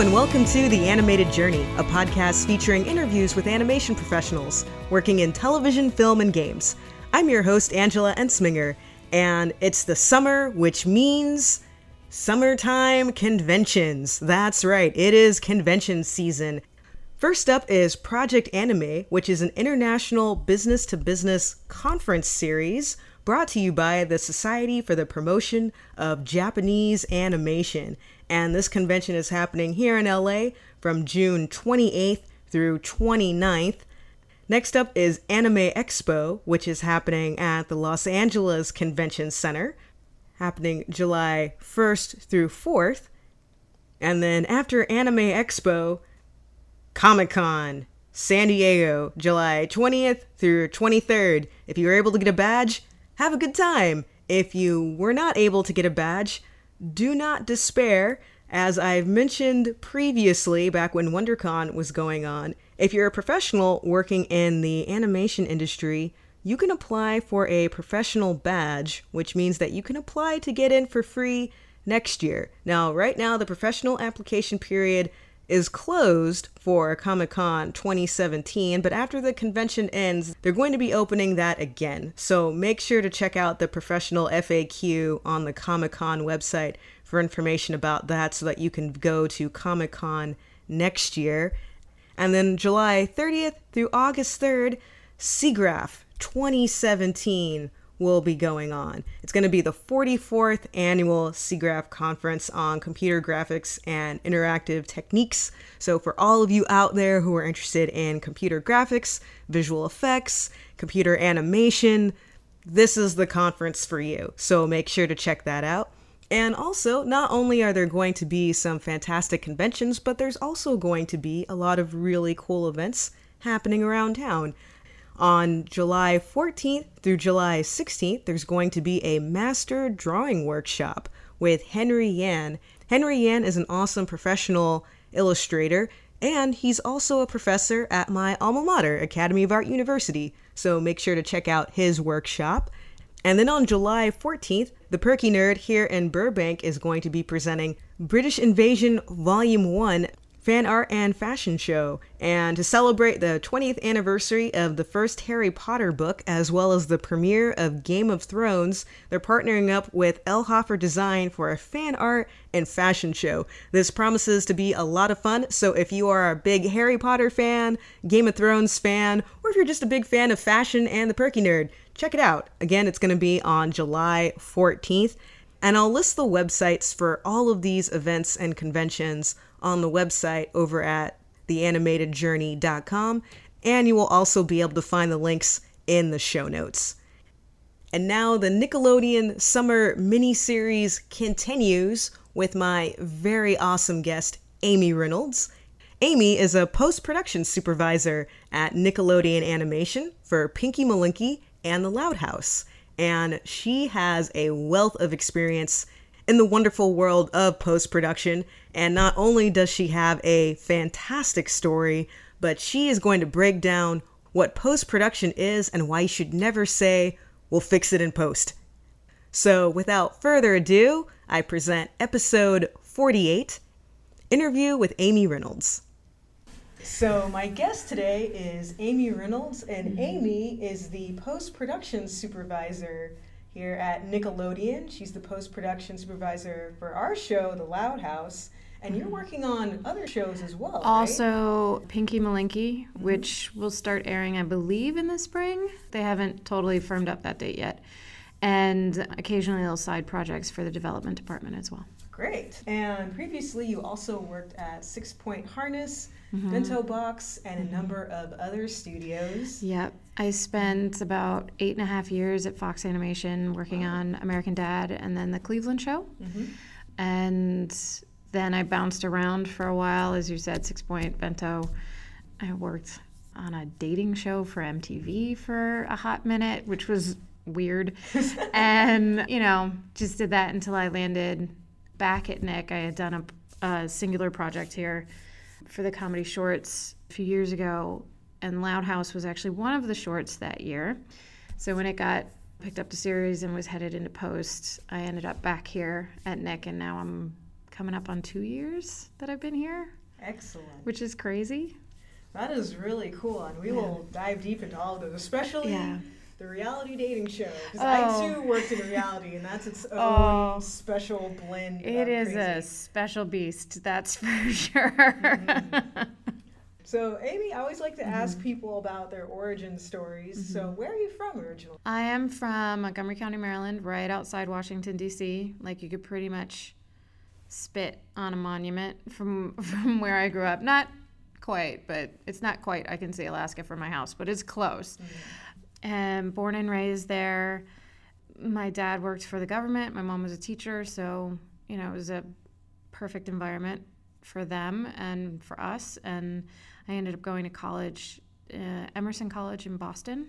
and welcome to The Animated Journey, a podcast featuring interviews with animation professionals working in television, film, and games. I'm your host, Angela Ensminger, and it's the summer, which means summertime conventions. That's right, it is convention season. First up is Project Anime, which is an international business to business conference series brought to you by the Society for the Promotion of Japanese Animation. And this convention is happening here in LA from June 28th through 29th. Next up is Anime Expo, which is happening at the Los Angeles Convention Center, happening July 1st through 4th. And then after Anime Expo, Comic Con, San Diego, July 20th through 23rd. If you were able to get a badge, have a good time. If you were not able to get a badge, do not despair. As I've mentioned previously, back when WonderCon was going on, if you're a professional working in the animation industry, you can apply for a professional badge, which means that you can apply to get in for free next year. Now, right now, the professional application period is closed for Comic Con 2017, but after the convention ends, they're going to be opening that again. So make sure to check out the professional FAQ on the Comic Con website for information about that so that you can go to Comic Con next year. And then July 30th through August 3rd, SIGGRAPH 2017 will be going on. It's going to be the 44th annual SIGGRAPH conference on computer graphics and interactive techniques. So, for all of you out there who are interested in computer graphics, visual effects, computer animation, this is the conference for you. So, make sure to check that out. And also, not only are there going to be some fantastic conventions, but there's also going to be a lot of really cool events happening around town. On July 14th through July 16th, there's going to be a master drawing workshop with Henry Yan. Henry Yan is an awesome professional illustrator, and he's also a professor at my alma mater, Academy of Art University. So make sure to check out his workshop. And then on July 14th, the Perky Nerd here in Burbank is going to be presenting British Invasion Volume 1 fan art and fashion show. And to celebrate the 20th anniversary of the first Harry Potter book, as well as the premiere of Game of Thrones, they're partnering up with Elhoffer Design for a fan art and fashion show. This promises to be a lot of fun, so if you are a big Harry Potter fan, Game of Thrones fan, or if you're just a big fan of fashion and the Perky Nerd, check it out. Again, it's going to be on July 14th. And I'll list the websites for all of these events and conventions on the website over at theanimatedjourney.com, and you will also be able to find the links in the show notes. And now the Nickelodeon Summer mini-series continues with my very awesome guest, Amy Reynolds. Amy is a post production supervisor at Nickelodeon Animation for Pinky Malinky and The Loud House, and she has a wealth of experience in the wonderful world of post production. And not only does she have a fantastic story, but she is going to break down what post production is and why you should never say, we'll fix it in post. So, without further ado, I present episode 48 Interview with Amy Reynolds. So, my guest today is Amy Reynolds, and Amy is the post production supervisor here at Nickelodeon. She's the post production supervisor for our show, The Loud House. And you're working on other shows as well. Also, right? Pinky Malinky, mm-hmm. which will start airing, I believe, in the spring. They haven't totally firmed up that date yet. And occasionally, little side projects for the development department as well. Great. And previously, you also worked at Six Point Harness, mm-hmm. Bento Box, and a mm-hmm. number of other studios. Yep. I spent about eight and a half years at Fox Animation working wow. on American Dad and then the Cleveland Show. Mm-hmm. And then I bounced around for a while, as you said, Six Point, Bento. I worked on a dating show for MTV for a hot minute, which was weird. and, you know, just did that until I landed back at Nick. I had done a, a singular project here for the comedy shorts a few years ago, and Loud House was actually one of the shorts that year. So when it got picked up to series and was headed into post, I ended up back here at Nick, and now I'm coming up on two years that I've been here, Excellent. which is crazy. That is really cool, and we will dive deep into all of those, especially Yeah. The reality dating show. 'Cause Oh. I too worked in reality, and that's its own Oh. special blend. It is a special beast, that's for sure. Mm-hmm. So, Amy, I always like to Mm-hmm. ask people about their origin stories. So, where are you from originally? I am from Montgomery County, Maryland, right outside Washington D.C. Like you could pretty much spit on a monument from from where I grew up. Not quite, but it's not quite. I can see Alaska from my house, but it's close. And born and raised there. My dad worked for the government. My mom was a teacher, so you know it was a perfect environment for them and for us. And I ended up going to college, uh, Emerson College in Boston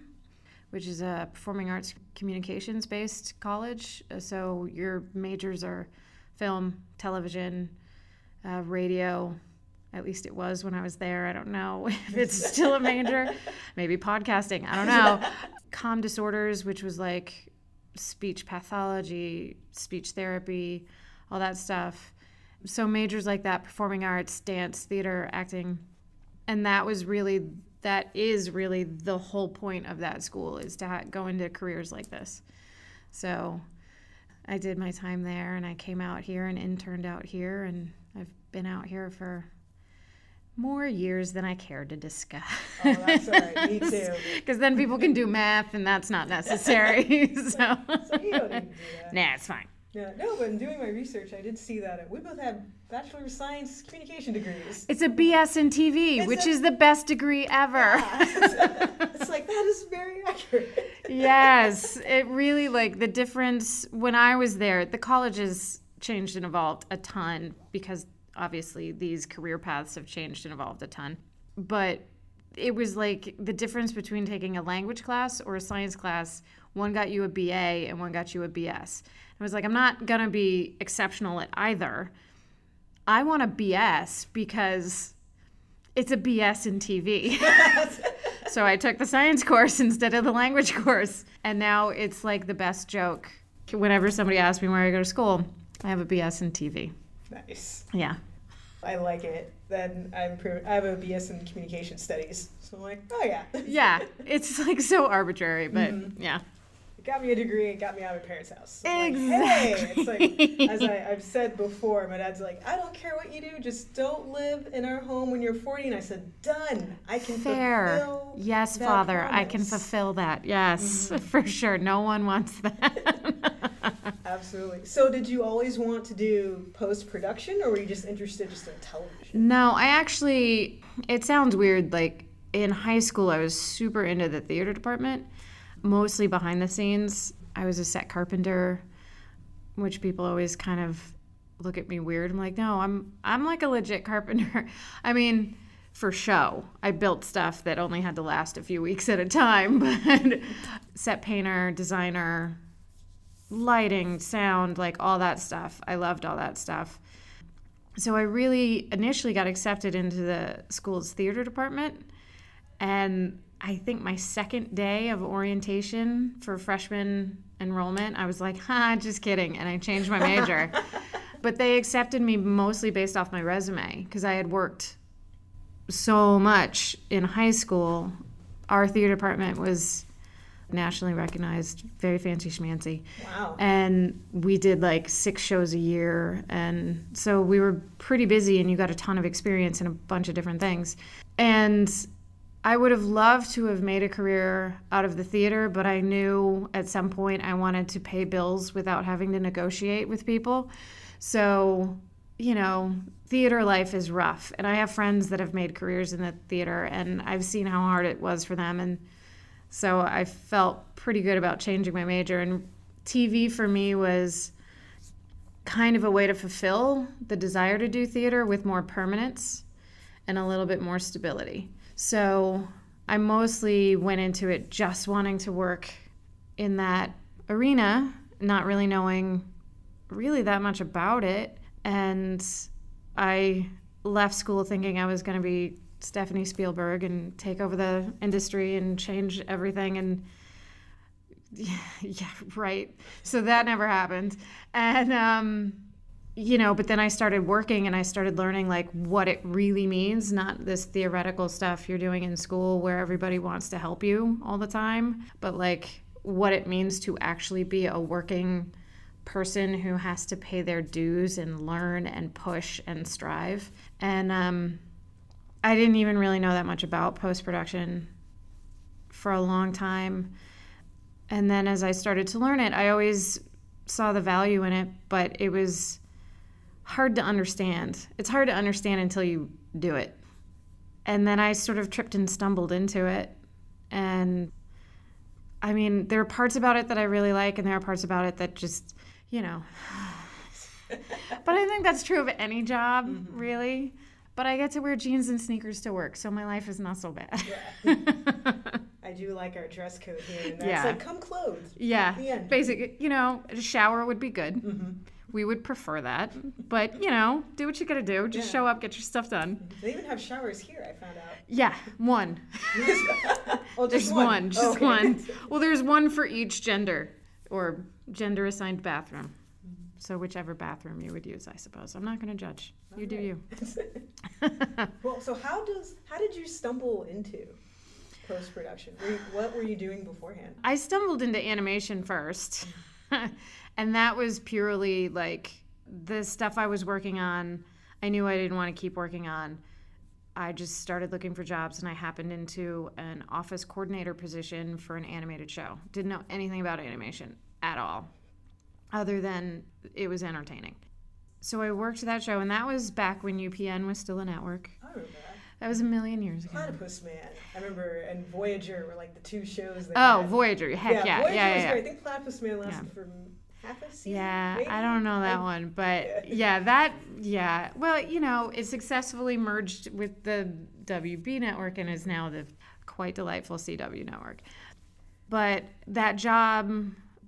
which is a performing arts communications based college. Uh, So your majors are film, television, uh, radio. At least it was when I was there. I don't know if it's still a major. Maybe podcasting. I don't know. Com disorders, which was like speech pathology, speech therapy, all that stuff. So majors like that, performing arts, dance, theater, acting, and that was really that is really the whole point of that school is to ha- go into careers like this so i did my time there and i came out here and interned out here and i've been out here for more years than i care to discuss Oh, that's all right. Me too. because then people can do math and that's not necessary so So, you don't need to do that. nah it's fine Yeah, no, but in doing my research, I did see that uh, we both have Bachelor of Science communication degrees. it's a bs in tv It's which a- is the best degree ever it's like that is very accurate. yes, it really like the difference when I was there, the colleges changed and evolved a ton because obviously these career paths have changed and evolved a ton. But it was like the difference between taking a language class or a science class, one got you a BA and one got you a BS. I was like, I'm not going to be exceptional at either. I want a BS because it's a BS in TV. so I took the science course instead of the language course. And now it's like the best joke. Whenever somebody asks me where I go to school, I have a BS in TV. Nice. Yeah. I like it. Then I'm pre- I have a BS in communication studies, so I'm like, oh yeah, Yeah. It's like so arbitrary, but mm-hmm. yeah. it got me a degree and got me out of my parents' house. I'm like, hey, it's like as I, I've said before, my dad's like, I don't care what you do, just don't live in our home when you're 40. And I said, done. I can Fair. fulfill Yes, Father, I can fulfill that. Yes, mm-hmm. for sure. No one wants that. Absolutely. So, did you always want to do post production, or were you just interested just in television? No, I actually, it sounds weird. Like in high school, I was super into the theater department, mostly behind the scenes. I was a set carpenter, which people always kind of look at me weird. I'm like, no, I'm I'm like a legit carpenter. I mean, for show. I built stuff that only had to last a few weeks at a time, but set painter, designer, lighting, sound, like all that stuff. I loved all that stuff so I really initially got accepted into the school's theater department. And I think my second day of orientation for freshman enrollment, I was like, ha, just kidding. And I changed my major. but they accepted me mostly based off my resume because I had worked so much in high school. Our theater department was nationally recognized, very fancy schmancy. Wow. and we did like six shows a year and so we were pretty busy and you got a ton of experience in a bunch of different things. And i would have loved to have made a career out of the theater but i knew at some point i wanted to pay bills without having to negotiate with people. So you know theater life is rough and i have friends that have made careers in the theater and i've seen how hard it was for them and so I felt pretty good about changing my major. And TV for me was kind of a way to fulfill the desire to do theater with more permanence and a little bit more stability. So I mostly went into it just wanting to work in that arena, not really knowing really that much about it. And I left school thinking I was going to be Stephanie Spielberg and take over the industry and change everything. And yeah, yeah right. So that never happened. And um, you know, but then I started working and I started learning like what it really means, not this theoretical stuff you're doing in school where everybody wants to help you all the time, but like what it means to actually be a working person who has to pay their dues and learn and push and strive. And um, I didn't even really know that much about post production for a long time. And then as I started to learn it, I always saw the value in it, but it was hard to understand. It's hard to understand until you do it. And then I sort of tripped and stumbled into it. And I mean, there are parts about it that I really like, and there are parts about it that just, you know. but I think that's true of any job, mm-hmm. really. But I get to wear jeans and sneakers to work, so my life is not so bad. Yeah. I do like our dress code here. And that's yeah. like, come clothed. Yeah. Basic, you know, a shower would be good. Mm-hmm we would prefer that. But, you know, do what you got to do. Just yeah. show up, get your stuff done. They even have showers here, I found out. Yeah, one. oh, there's one. one just okay. one. Well, there's one for each gender or gender assigned bathroom. So whichever bathroom you would use, I suppose. I'm not going to judge. You do you. well, so how does how did you stumble into post production? What were you doing beforehand? I stumbled into animation first. and that was purely like the stuff I was working on. I knew I didn't want to keep working on. I just started looking for jobs and I happened into an office coordinator position for an animated show. Didn't know anything about animation at all, other than it was entertaining. So I worked that show, and that was back when UPN was still a network. I remember that. That was a million years ago. Platypus Man. I remember, and Voyager were like the two shows. That oh, had. Voyager! Heck yeah, Voyager yeah, yeah, yeah, yeah. I think Platypus Man lasted yeah. for half a season. Yeah, maybe? I don't know that I, one, but yeah. yeah, that yeah. Well, you know, it successfully merged with the WB network and is now the quite delightful CW network. But that job,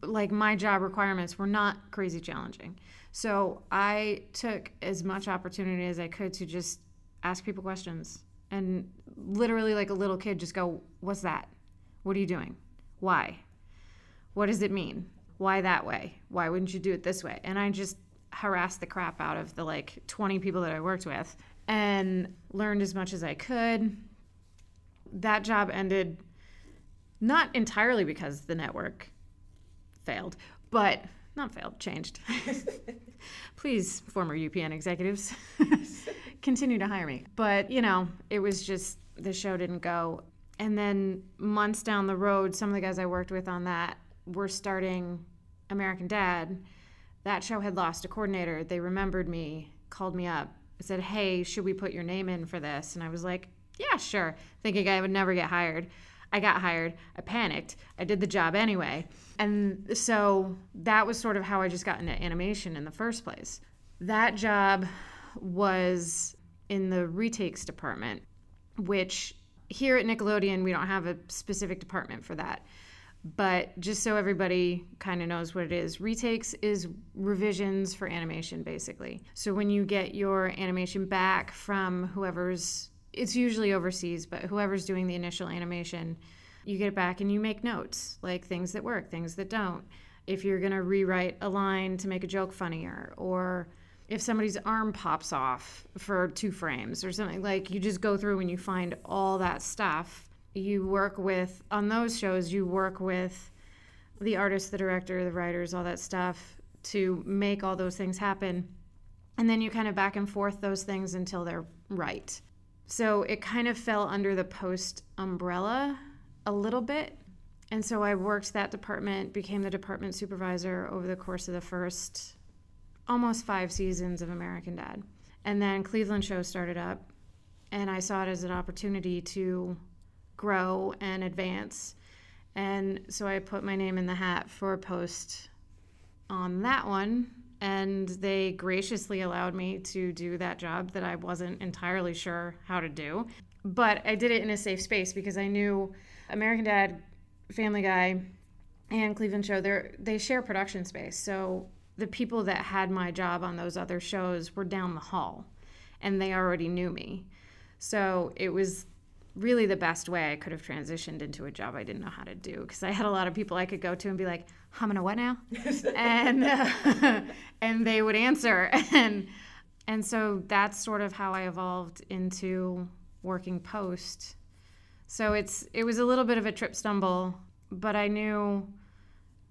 like my job requirements, were not crazy challenging. So I took as much opportunity as I could to just ask people questions and literally like a little kid just go, "What's that? What are you doing? Why? What does it mean? Why that way? Why wouldn't you do it this way?" And I just harassed the crap out of the like 20 people that I worked with and learned as much as I could. That job ended not entirely because the network failed, but not failed, changed. Please, former UPN executives, continue to hire me. But, you know, it was just the show didn't go. And then months down the road, some of the guys I worked with on that were starting American Dad. That show had lost a coordinator. They remembered me, called me up, said, Hey, should we put your name in for this? And I was like, Yeah, sure, thinking I would never get hired. I got hired. I panicked. I did the job anyway. And so that was sort of how I just got into animation in the first place. That job was in the retakes department, which here at Nickelodeon, we don't have a specific department for that. But just so everybody kind of knows what it is, retakes is revisions for animation, basically. So when you get your animation back from whoever's it's usually overseas, but whoever's doing the initial animation, you get it back and you make notes, like things that work, things that don't. If you're going to rewrite a line to make a joke funnier, or if somebody's arm pops off for two frames or something, like you just go through and you find all that stuff. You work with, on those shows, you work with the artist, the director, the writers, all that stuff to make all those things happen. And then you kind of back and forth those things until they're right. So it kind of fell under the post umbrella a little bit. And so I worked that department, became the department supervisor over the course of the first almost five seasons of American Dad. And then Cleveland Show started up, and I saw it as an opportunity to grow and advance. And so I put my name in the hat for a post on that one and they graciously allowed me to do that job that I wasn't entirely sure how to do. But I did it in a safe space because I knew American Dad, Family Guy, and Cleveland Show they they share production space. So the people that had my job on those other shows were down the hall and they already knew me. So it was really the best way I could have transitioned into a job I didn't know how to do because I had a lot of people I could go to and be like, "I'm gonna what now?" and uh, and they would answer, and and so that's sort of how I evolved into working post. So it's it was a little bit of a trip stumble, but I knew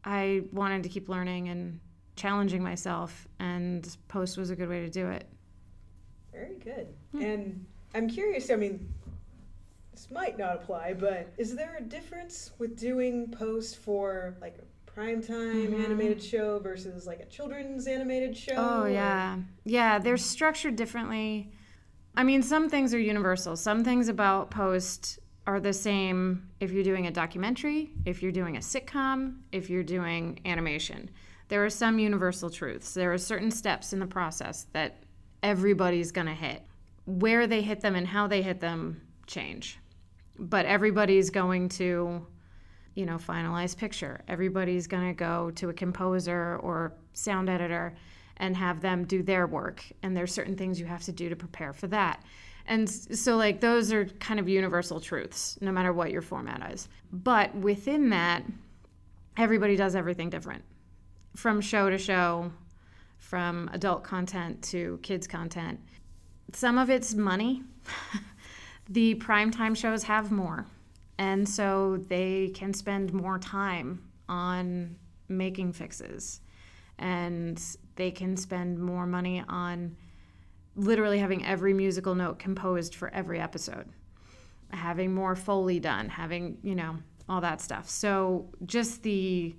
I wanted to keep learning and challenging myself, and post was a good way to do it. Very good. Hmm. And I'm curious. I mean, this might not apply, but is there a difference with doing post for like a primetime mm-hmm. animated show versus like a children's animated show? Oh, yeah. Yeah, they're structured differently. I mean, some things are universal. Some things about post are the same if you're doing a documentary, if you're doing a sitcom, if you're doing animation. There are some universal truths. There are certain steps in the process that everybody's going to hit. Where they hit them and how they hit them change. But everybody's going to, you know, finalize picture. Everybody's going to go to a composer or sound editor and have them do their work. And there's certain things you have to do to prepare for that. And so, like, those are kind of universal truths, no matter what your format is. But within that, everybody does everything different from show to show, from adult content to kids' content. Some of it's money. the primetime shows have more. And so they can spend more time on making fixes. And they can spend more money on literally having every musical note composed for every episode, having more Foley done, having, you know, all that stuff. So just the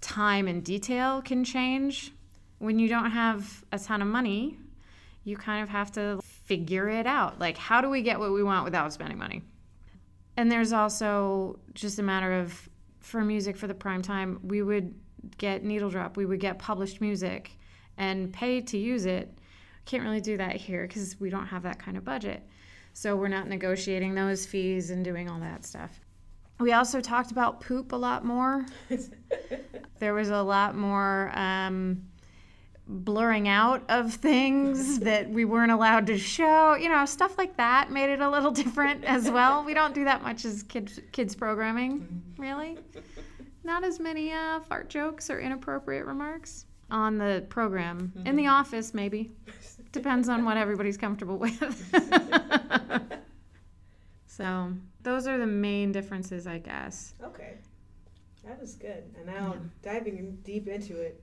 time and detail can change. When you don't have a ton of money, you kind of have to figure it out. Like, how do we get what we want without spending money? And there's also just a matter of, for music for the prime time, we would get needle drop, we would get published music and pay to use it can't really do that here because we don't have that kind of budget. So we're not negotiating those fees and doing all that stuff. We also talked about poop a lot more. there was a lot more um, blurring out of things that we weren't allowed to show. You know, stuff like that made it a little different as well. We don't do that much as kids kids programming, really. Not as many uh, fart jokes or inappropriate remarks on the program. Mm-hmm. In the office, maybe. Depends on what everybody's comfortable with. so those are the main differences, I guess. Okay. That is good. And now yeah. diving deep into it,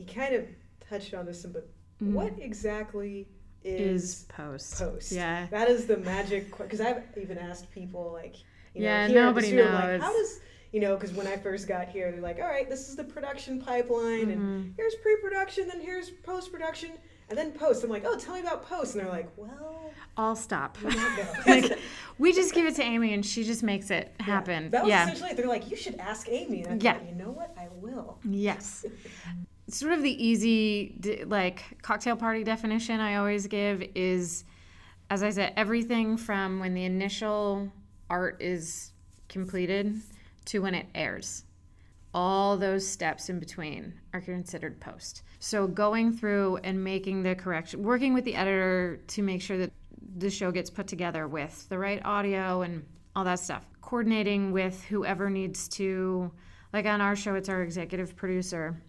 you kind of touched on this, but mm. what exactly is, is post? Post. Yeah. That is the magic. Because I've even asked people like, you yeah, know, here nobody knows. Like, how does you know, because when I first got here, they're like, all right, this is the production pipeline, mm-hmm. and here's pre production, then here's post production, and then post. I'm like, oh, tell me about post. And they're like, well, I'll stop. like, we just give it to Amy, and she just makes it happen. Yeah, that was yeah. essentially it. They're like, you should ask Amy. And I yeah. Thought, you know what? I will. Yes. sort of the easy, like, cocktail party definition I always give is, as I said, everything from when the initial art is completed to when it airs. All those steps in between are considered post. So going through and making the correction, working with the editor to make sure that the show gets put together with the right audio and all that stuff. Coordinating with whoever needs to, like on our show, it's our executive producer.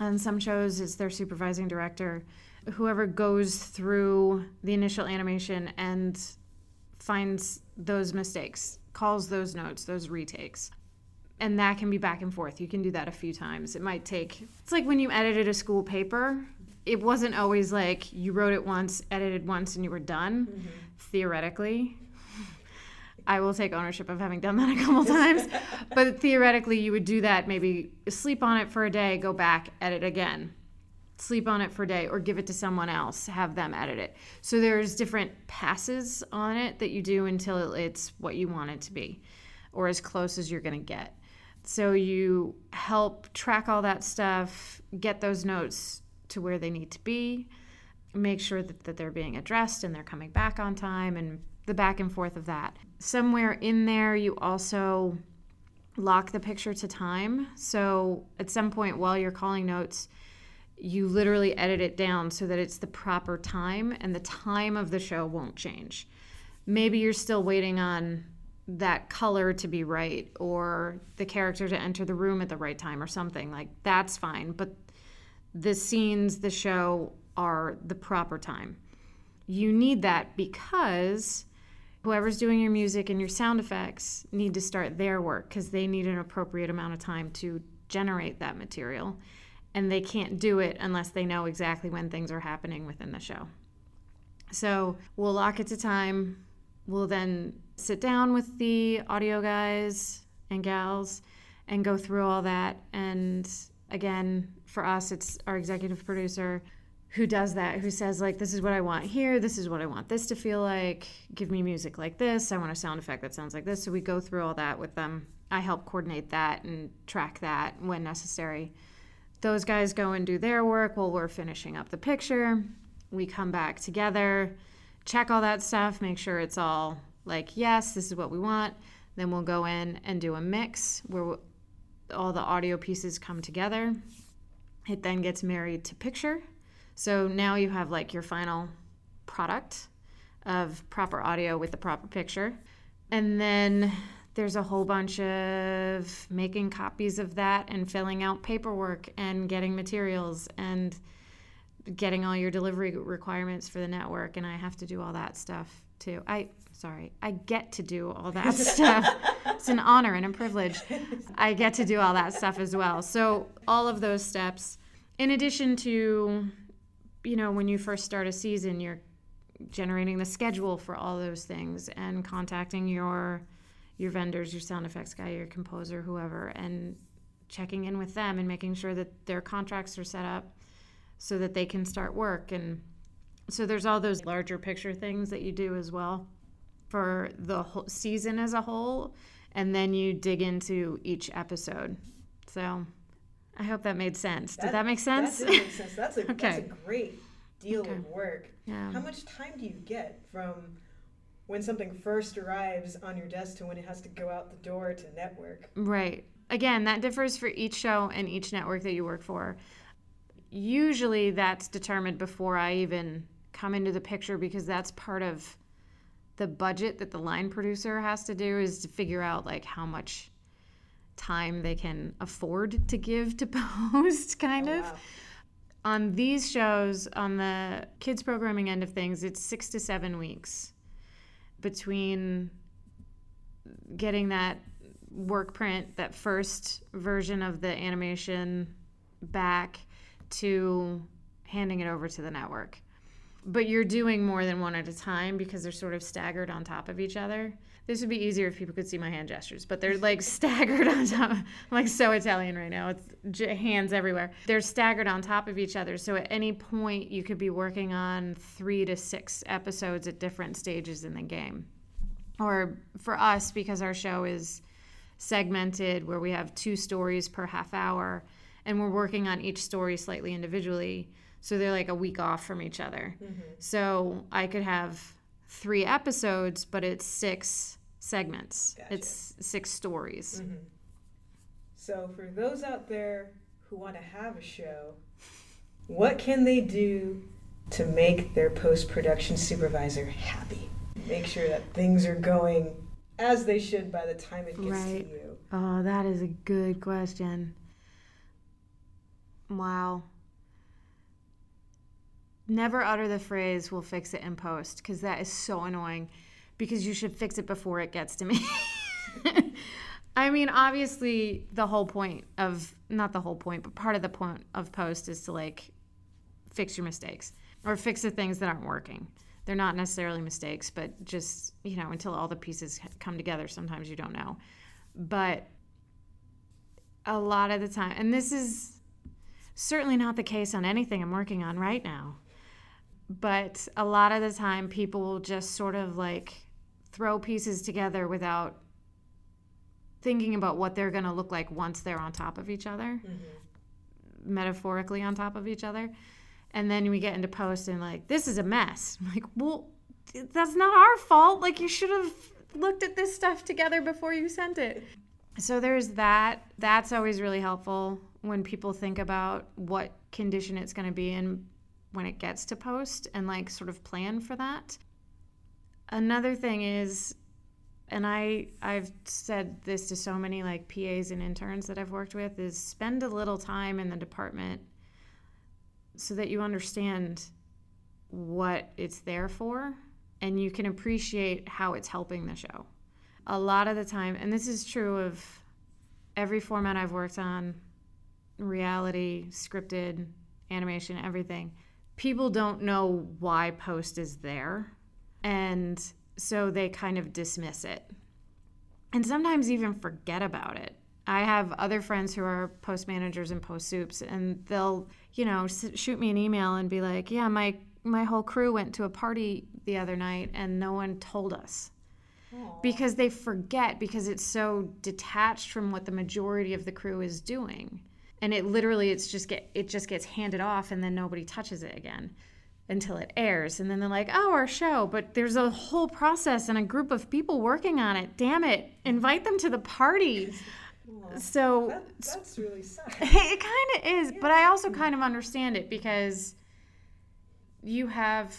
On some shows, it's their supervising director. Whoever goes through the initial animation and finds those mistakes, calls those notes, those retakes and that can be back and forth. You can do that a few times. It might take, it's like when you edited a school paper, it wasn't always like you wrote it once, edited once, and you were done. Mm-hmm. Theoretically, I will take ownership of having done that a couple times. but theoretically, you would do that maybe sleep on it for a day, go back, edit again. Sleep on it for a day, or give it to someone else, have them edit it. So there's different passes on it that you do until it's what you want it to be, or as close as you're going to get. So you help track all that stuff, get those notes to where they need to be, make sure that, that they're being addressed and they're coming back on time, and the back and forth of that. Somewhere in there, you also lock the picture to time. So at some point while you're calling notes, you literally edit it down so that it's the proper time and the time of the show won't change. maybe you're still waiting on that color to be right or the character to enter the room at the right time or something like that's fine but the scenes the show are the proper time you need that because whoever's doing your music and your sound effects need to start their work because they need an appropriate amount of time to generate that material. And they can't do it unless they know exactly when things are happening within the show. So we'll lock it to time. We'll then sit down with the audio guys and gals and go through all that. And again, for us, it's our executive producer who does that, who says, like, this is what I want here, this is what I want this to feel like, give me music like this, I want a sound effect that sounds like this. So we go through all that with them. I help coordinate that and track that when necessary. Those guys go and do their work while we're finishing up the picture. We come back together, check all that stuff, make sure it's all like, yes, this is what we want. Then we'll go in and do a mix where all the audio pieces come together. It then gets married to picture. So now you have like your final product of proper audio with the proper picture. And then there's a whole bunch of making copies of that and filling out paperwork and getting materials and getting all your delivery requirements for the network. And I have to do all that stuff too. I sorry, I get to do all that stuff. it's an honor and a privilege. I get to do all that stuff as well. So all of those steps, in addition to, you know, when you first start a season, you're generating the schedule for all those things and contacting your your vendors, your sound effects guy, your composer, whoever, and checking in with them and making sure that their contracts are set up so that they can start work and so there's all those larger picture things that you do as well for the whole season as a whole, and then you dig into each episode. So I hope that made sense. Did that make sense? That did make sense. That's a, okay. that's a great deal okay. of work. Yeah. How much time do you get from when something first arrives on your desk to when it has to go out the door to network? Right. Again, that differs for each show and each network that you work for. Usually that's determined before I even come into the picture because that's part of the budget that the line producer has to do is to figure out like how much time they can afford to give to post kind oh, of wow. on these shows on the kids programming end of things it's six to seven weeks between getting that work print that first version of the animation back to handing it over to the network but you're doing more than one at a time because they're sort of staggered on top of each other. This would be easier if people could see my hand gestures, but they're like staggered on top. I'm like so Italian right now. It's hands everywhere. They're staggered on top of each other. So at any point, you could be working on three to six episodes at different stages in the game. Or for us, because our show is segmented where we have two stories per half hour and we're working on each story slightly individually so they're like a week off from each other. Mm-hmm. So I could have three episodes, but it's six segments. Gotcha. It's six stories. Mm-hmm. So for those out there who want to have a show, what can they do to make their post production supervisor happy? Make sure that things are going as they should by the time it gets right. to you. Oh, that is a good question. Wow never utter the phrase we'll fix it in post because that is so annoying because you should fix it before it gets to me. I mean obviously the whole point of not the whole point but part of the point of post is to like fix your mistakes or fix the things that aren't working. They're not necessarily mistakes but just you know until all the pieces come together sometimes you don't know. But a lot of the time and this is certainly not the case on anything i'm working on right now but a lot of the time people will just sort of like throw pieces together without thinking about what they're going to look like once they're on top of each other mm-hmm. metaphorically on top of each other. And then we get into post and like this is a mess. I'm like well that's not our fault. Like you should have looked at this stuff together before you sent it. So there's that. That's always really helpful when people think about what condition it's going to be in when it gets to post and like sort of plan for that. Another thing is, and I I've said this to so many like PAs and interns that I've worked with is spend a little time in the department so that you understand what it's there for and you can appreciate how it's helping the show. A lot of the time, and this is true of every format I've worked on reality, scripted, animation, everything people don't know why post is there. And so they kind of dismiss it. And sometimes even forget about it. I have other friends who are post managers and post supes, and they'll, you know, shoot me an email and be like, "Yeah, my my whole crew went to a party the other night, and no one told us." Aww. Because they forget because it's so detached from what the majority of the crew is doing and it literally it's just get it just gets handed off and then nobody touches it again until it airs. And then they're like oh our show. But there's a whole process and a group of people working on it. Damn it. Invite them to the party. So that, that's really sad. It kind of is yeah. but i also kind of understand it because you have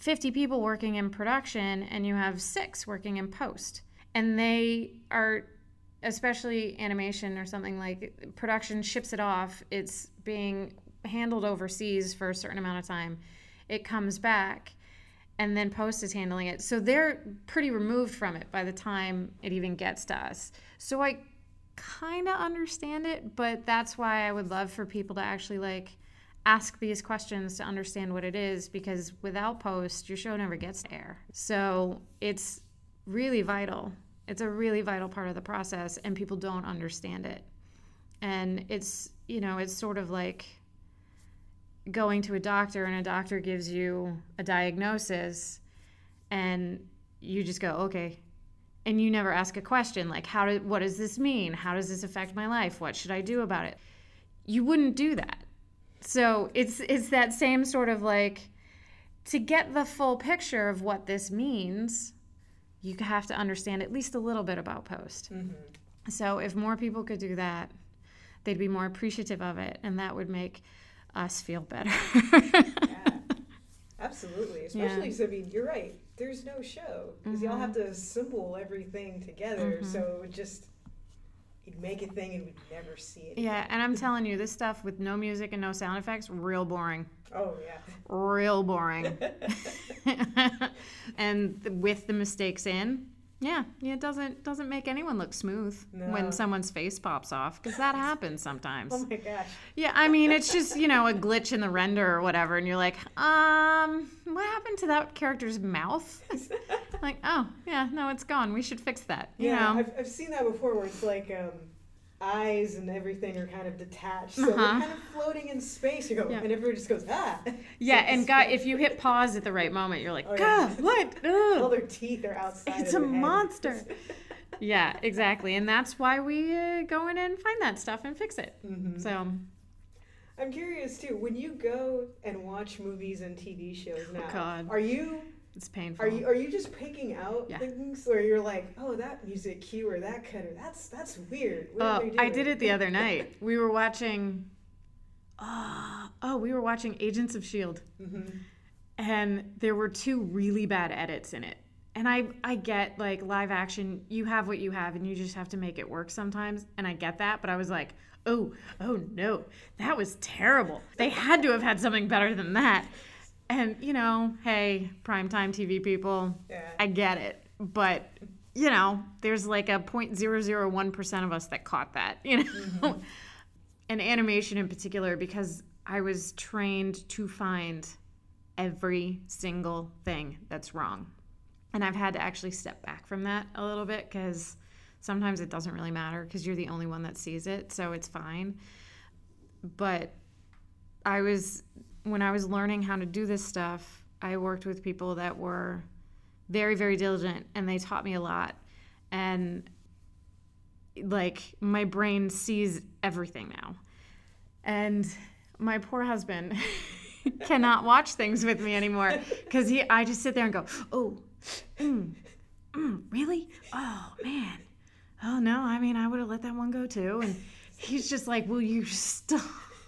50 people working in production and you have six working in post. And they are especially animation or something like production ships it off. It's being handled overseas for a certain amount of time. It comes back and then post is handling it. So they're pretty removed from it by the time it even gets to us. So i kind of understand it but that's why i would love for people to actually like ask these questions to understand what it is because without post your show never gets to air. So it's really vital it's a really vital part of the process, and people don't understand it. And it's, you know, it's sort of like going to a doctor, and a doctor gives you a diagnosis, and you just go, okay. And you never ask a question like, how did, what does this mean? How does this affect my life? What should I do about it? You wouldn't do that. So it's it's that same sort of like to get the full picture of what this means you have to understand at least a little bit about post. Mm-hmm. So if more people could do that, they'd be more appreciative of it, and that would make us feel better. yeah, absolutely. Especially, yeah. I mean, you're right. There's no show because mm-hmm. y'all have to assemble everything together. Mm-hmm. So it would just you'd make a thing and we'd never see it. Yeah, and I'm telling you, this stuff with no music and no sound effects, real boring. Oh yeah. Real boring. and with the mistakes in, yeah, yeah, it doesn't doesn't make anyone look smooth no. when someone's face pops off because that happens sometimes. Oh my gosh. Yeah, I mean it's just you know a glitch in the render or whatever, and you're like, um, what happened to that character's mouth? like, oh yeah, no, it's gone. We should fix that. You yeah, know? I've, I've seen that before where it's like um, eyes and everything are kind of detached, so uh-huh. they're kind of floating in space. You go, yeah. and everybody just goes, ah. Yeah, so and God, if you hit pause at the right moment, you're like, oh, God, yeah. what? Ugh. All their teeth are outside. It's a monster. yeah, exactly, and that's why we uh, go in and find that stuff and fix it. Mm-hmm. So. I'm curious too. When you go and watch movies and TV shows oh, now, oh, are you it's painful. Are you are you just picking out yeah. things, where you're like, oh, that music cue or that cutter, that's that's weird. What oh, I did it the other night. We were watching. Oh, oh, we were watching Agents of Shield, mm-hmm. and there were two really bad edits in it. And I I get like live action, you have what you have, and you just have to make it work sometimes. And I get that, but I was like, oh, oh no, that was terrible. They had to have had something better than that. And you know, hey, primetime TV people, yeah. I get it, but you know, there's like a 0.001% of us that caught that, you know. Mm-hmm. and animation in particular because I was trained to find every single thing that's wrong. And I've had to actually step back from that a little bit because sometimes it doesn't really matter because you're the only one that sees it, so it's fine. But I was when I was learning how to do this stuff, I worked with people that were very, very diligent and they taught me a lot. And like my brain sees everything now. And my poor husband cannot watch things with me anymore because he I just sit there and go, oh, mm, mm, really? Oh man. Oh no, I mean I would have let that one go too. And he's just like, will you stop?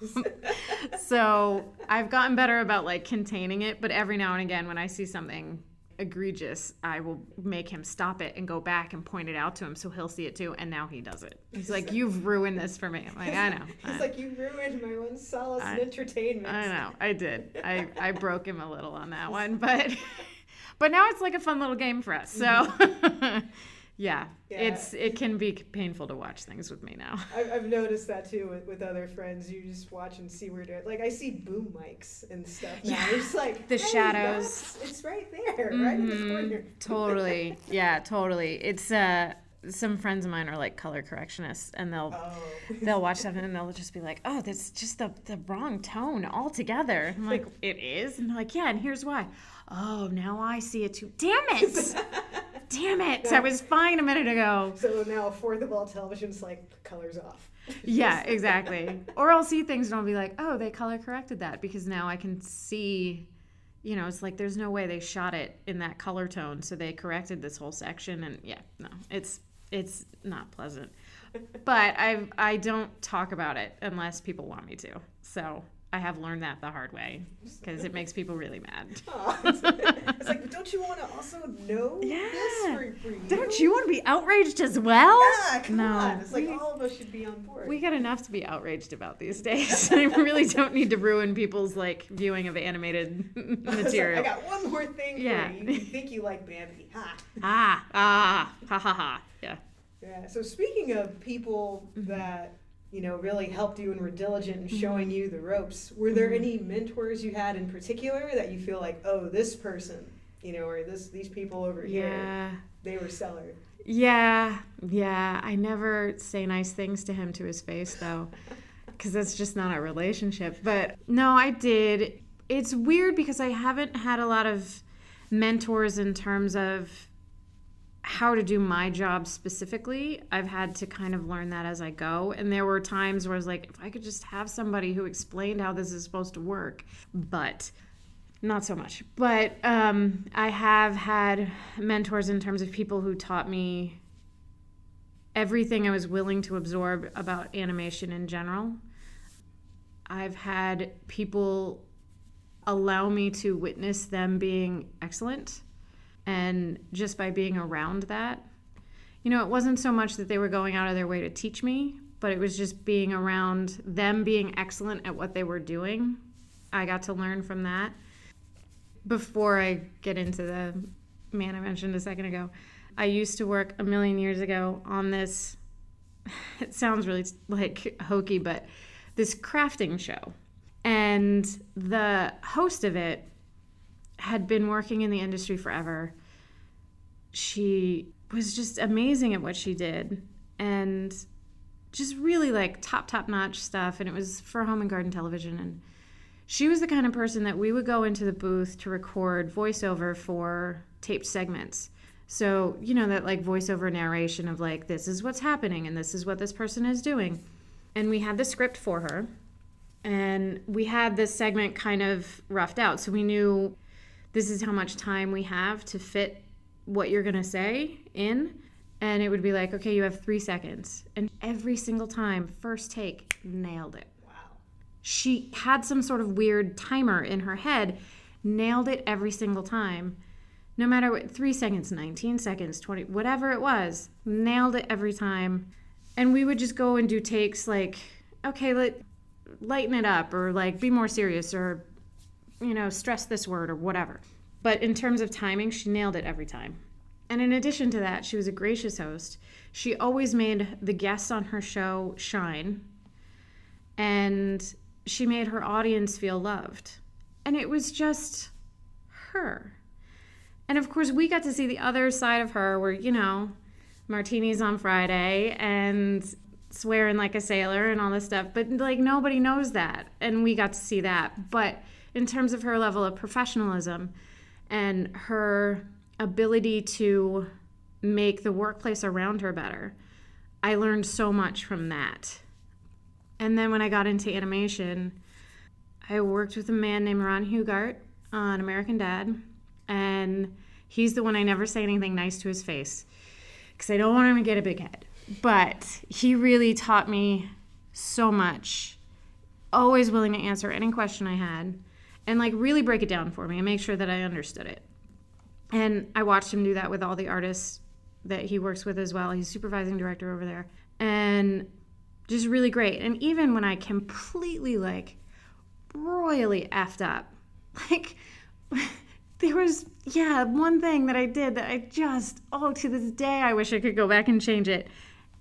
so I've gotten better about like containing it, but every now and again when I see something egregious, I will make him stop it and go back and point it out to him so he'll see it too. And now he does it. He's like, You've ruined this for me. I'm like, I know. He's I, like, You ruined my one solace in entertainment. I know. I did. I, I broke him a little on that one, but but now it's like a fun little game for us. So mm-hmm. Yeah, Yeah. it's it can be painful to watch things with me now. I've, I've noticed that too with, with other friends. You just watch and see where they're like. I see boom mics and stuff now. Yeah. It's like The hey, shadows. It's right there, right in the Mhm. corner. totally. Yeah, totally. It's uh some friends of mine are like color correctionists and they'll Oh. they'll watch something and they'll just be like, "Oh, that's just the the wrong tone altogether." I'm like, "It is," and they're like, "Yeah, and here's why." Oh, now I see it too. Damn it! Damn it! I was fine a minute ago. So now fourth of all television's like colors off. Yeah, exactly. Or I'll see things and I'll be like, "Oh, they color corrected that because now I can see." You know, it's like there's no way they shot it in that color tone, so they corrected this whole section, and yeah, no, it's it's not pleasant. But I I don't talk about it unless people want me to. So I have learned that the hard way because it makes people really mad. It's, it's like, but don't you want to also know this Yeah. for, for you? Don't you want to be outraged as well? Yeah, come no, on. It's like we- all of us should be on board. We got enough to be outraged about these days. I really don't need to ruin people's like viewing of animated It's like, material. I got one more thing Yeah. for you. You think you like Bambi? Ha. Ah, ah, ha ha ha. Yeah. Yeah. So speaking of people Mm-hmm. that you know really helped you and were diligent in showing you the ropes, were there Mm-hmm. any mentors you had in particular that you feel like, oh, this person, you know, or this these people over here, they were stellar. Yeah. Yeah. I never say nice things to him to his face though, because that's just not a relationship. But no, I did. It's weird because I haven't had a lot of mentors in terms of how to do my job specifically. I've had to kind of learn that as I go. And there were times where I was like, if I could just have somebody who explained how this is supposed to work. But not so much. But um, I have had mentors in terms of people who taught me everything I was willing to absorb about animation in general. I've had people allow me to witness them being excellent. And just by being around that, you know, it wasn't so much that they were going out of their way to teach me, but it was just being around them being excellent at what they were doing. I got to learn from that. Before I get into the man I mentioned a second ago, I used to work a million years ago on this. It sounds really like hokey, but this crafting show. And the host of it had been working in the industry forever. She was just amazing at what she did and just really like top, top notch stuff. And it was for home and garden television. And she was the kind of person that we would go into the booth to record voiceover for taped segments. So, you know, that like voiceover narration of like, this is what's happening and this is what this person is doing. And we had the script for her. And we had this segment kind of roughed out. So we knew this is how much time we have to fit what you're going to say in. And it would be like, okay, you have three seconds. And every single time, first take, nailed it. Wow. She had some sort of weird timer in her head, nailed it every single time. No matter what, three seconds, 19 seconds, 20, whatever it was, nailed it every time. And we would just go and do takes like, okay, let, lighten it up or like be more serious or, you know, stress this word or whatever. But in terms of timing, she nailed it every time. And in addition to that, she was a gracious host. She always made the guests on her show shine. And she made her audience feel loved. And it was just her. And of course, we got to see the other side of her where, you know, martinis on Friday and swearing like a sailor and all this stuff. But like nobody knows that. And we got to see that. But in terms of her level of professionalism and her ability to make the workplace around her better, I learned so much from that. And then when I got into animation, I worked with a man named Ron Hughart on American Dad. And he's the one I never say anything nice to his face because I don't want him to get a big head. But he really taught me so much. Always willing to answer any question I had and like really break it down for me and make sure that I understood it. And I watched him do that with all the artists that he works with as well. He's supervising director over there. And just really great. And even when I completely like royally effed up, like there was yeah, one thing that I did that I just oh to this day I wish I could go back and change it.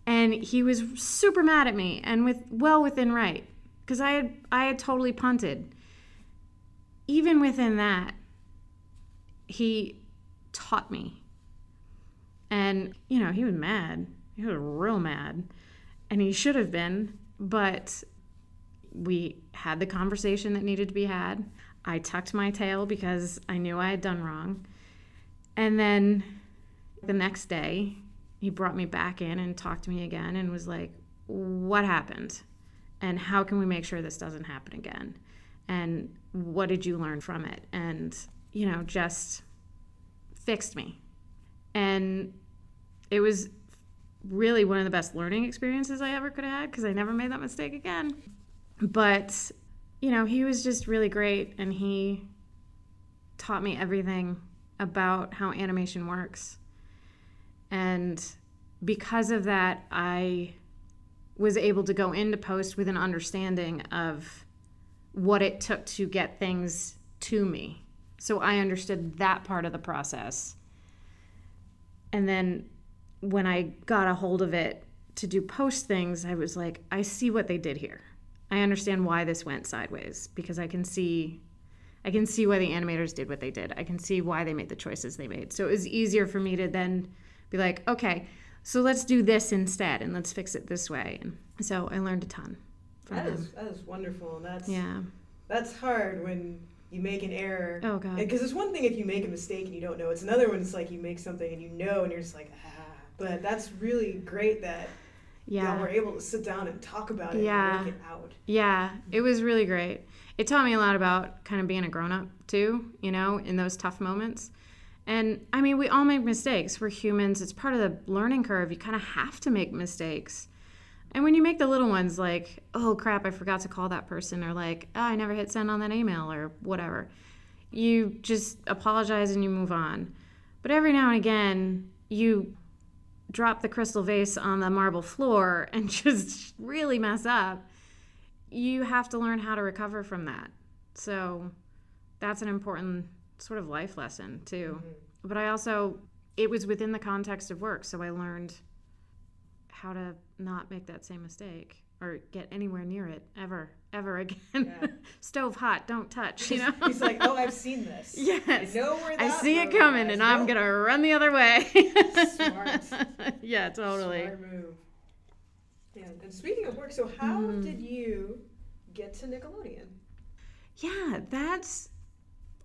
And he was super mad at me and with well within right because I had I had totally punted. Even within that, he taught me. And you know, he was mad. He was real mad. And he should have been, but we had the conversation that needed to be had. I tucked my tail because I knew I had done wrong. And then the next day, he brought me back in and talked to me again and was like, What happened? And how can we make sure this doesn't happen again? And what did you learn from it? And, you know, just fixed me. And it was really one of the best learning experiences I ever could have had because I never made that mistake again. But you know, he was just really great and he taught me everything about how animation works. And because of that, I was able to go into post with an understanding of what it took to get things to me. So I understood that part of the process. And then when I got a hold of it to do post things, I was like, I see what they did here. I understand why this went sideways because I can see I can see why the animators did what they did. I can see why they made the choices they made. So it was easier for me to then be like, okay, so let's do this instead and let's fix it this way. And so I learned a ton that is, that is wonderful. And that's yeah. That's hard when you make an error. Oh god. Because it's one thing if you make a mistake and you don't know. It's another one. It's like you make something and you know, and you're just like, ah. But that's really great that yeah y'all were able to sit down and talk about it yeah. it out yeah it was really great it taught me a lot about kind of being a grown-up too you know in those tough moments and i mean we all make mistakes we're humans it's part of the learning curve you kind of have to make mistakes and when you make the little ones like oh crap i forgot to call that person or like oh, i never hit send on that email or whatever you just apologize and you move on but every now and again you drop the crystal vase on the marble floor and just really mess up, you have to learn how to recover from that. So that's an important sort of life lesson too. Mm-hmm. But I also it was within the context of work, so I learned how to not make that same mistake or get anywhere near it ever, ever again. Yeah. Stove hot, don't touch. You know. He's like, oh, I've seen this. Yes. I know where I see it coming, and I'm gonna run the other way. Smart. yeah, totally. Smart move. Yeah. And speaking of work, so how mm. did you get to Nickelodeon? Yeah, that's.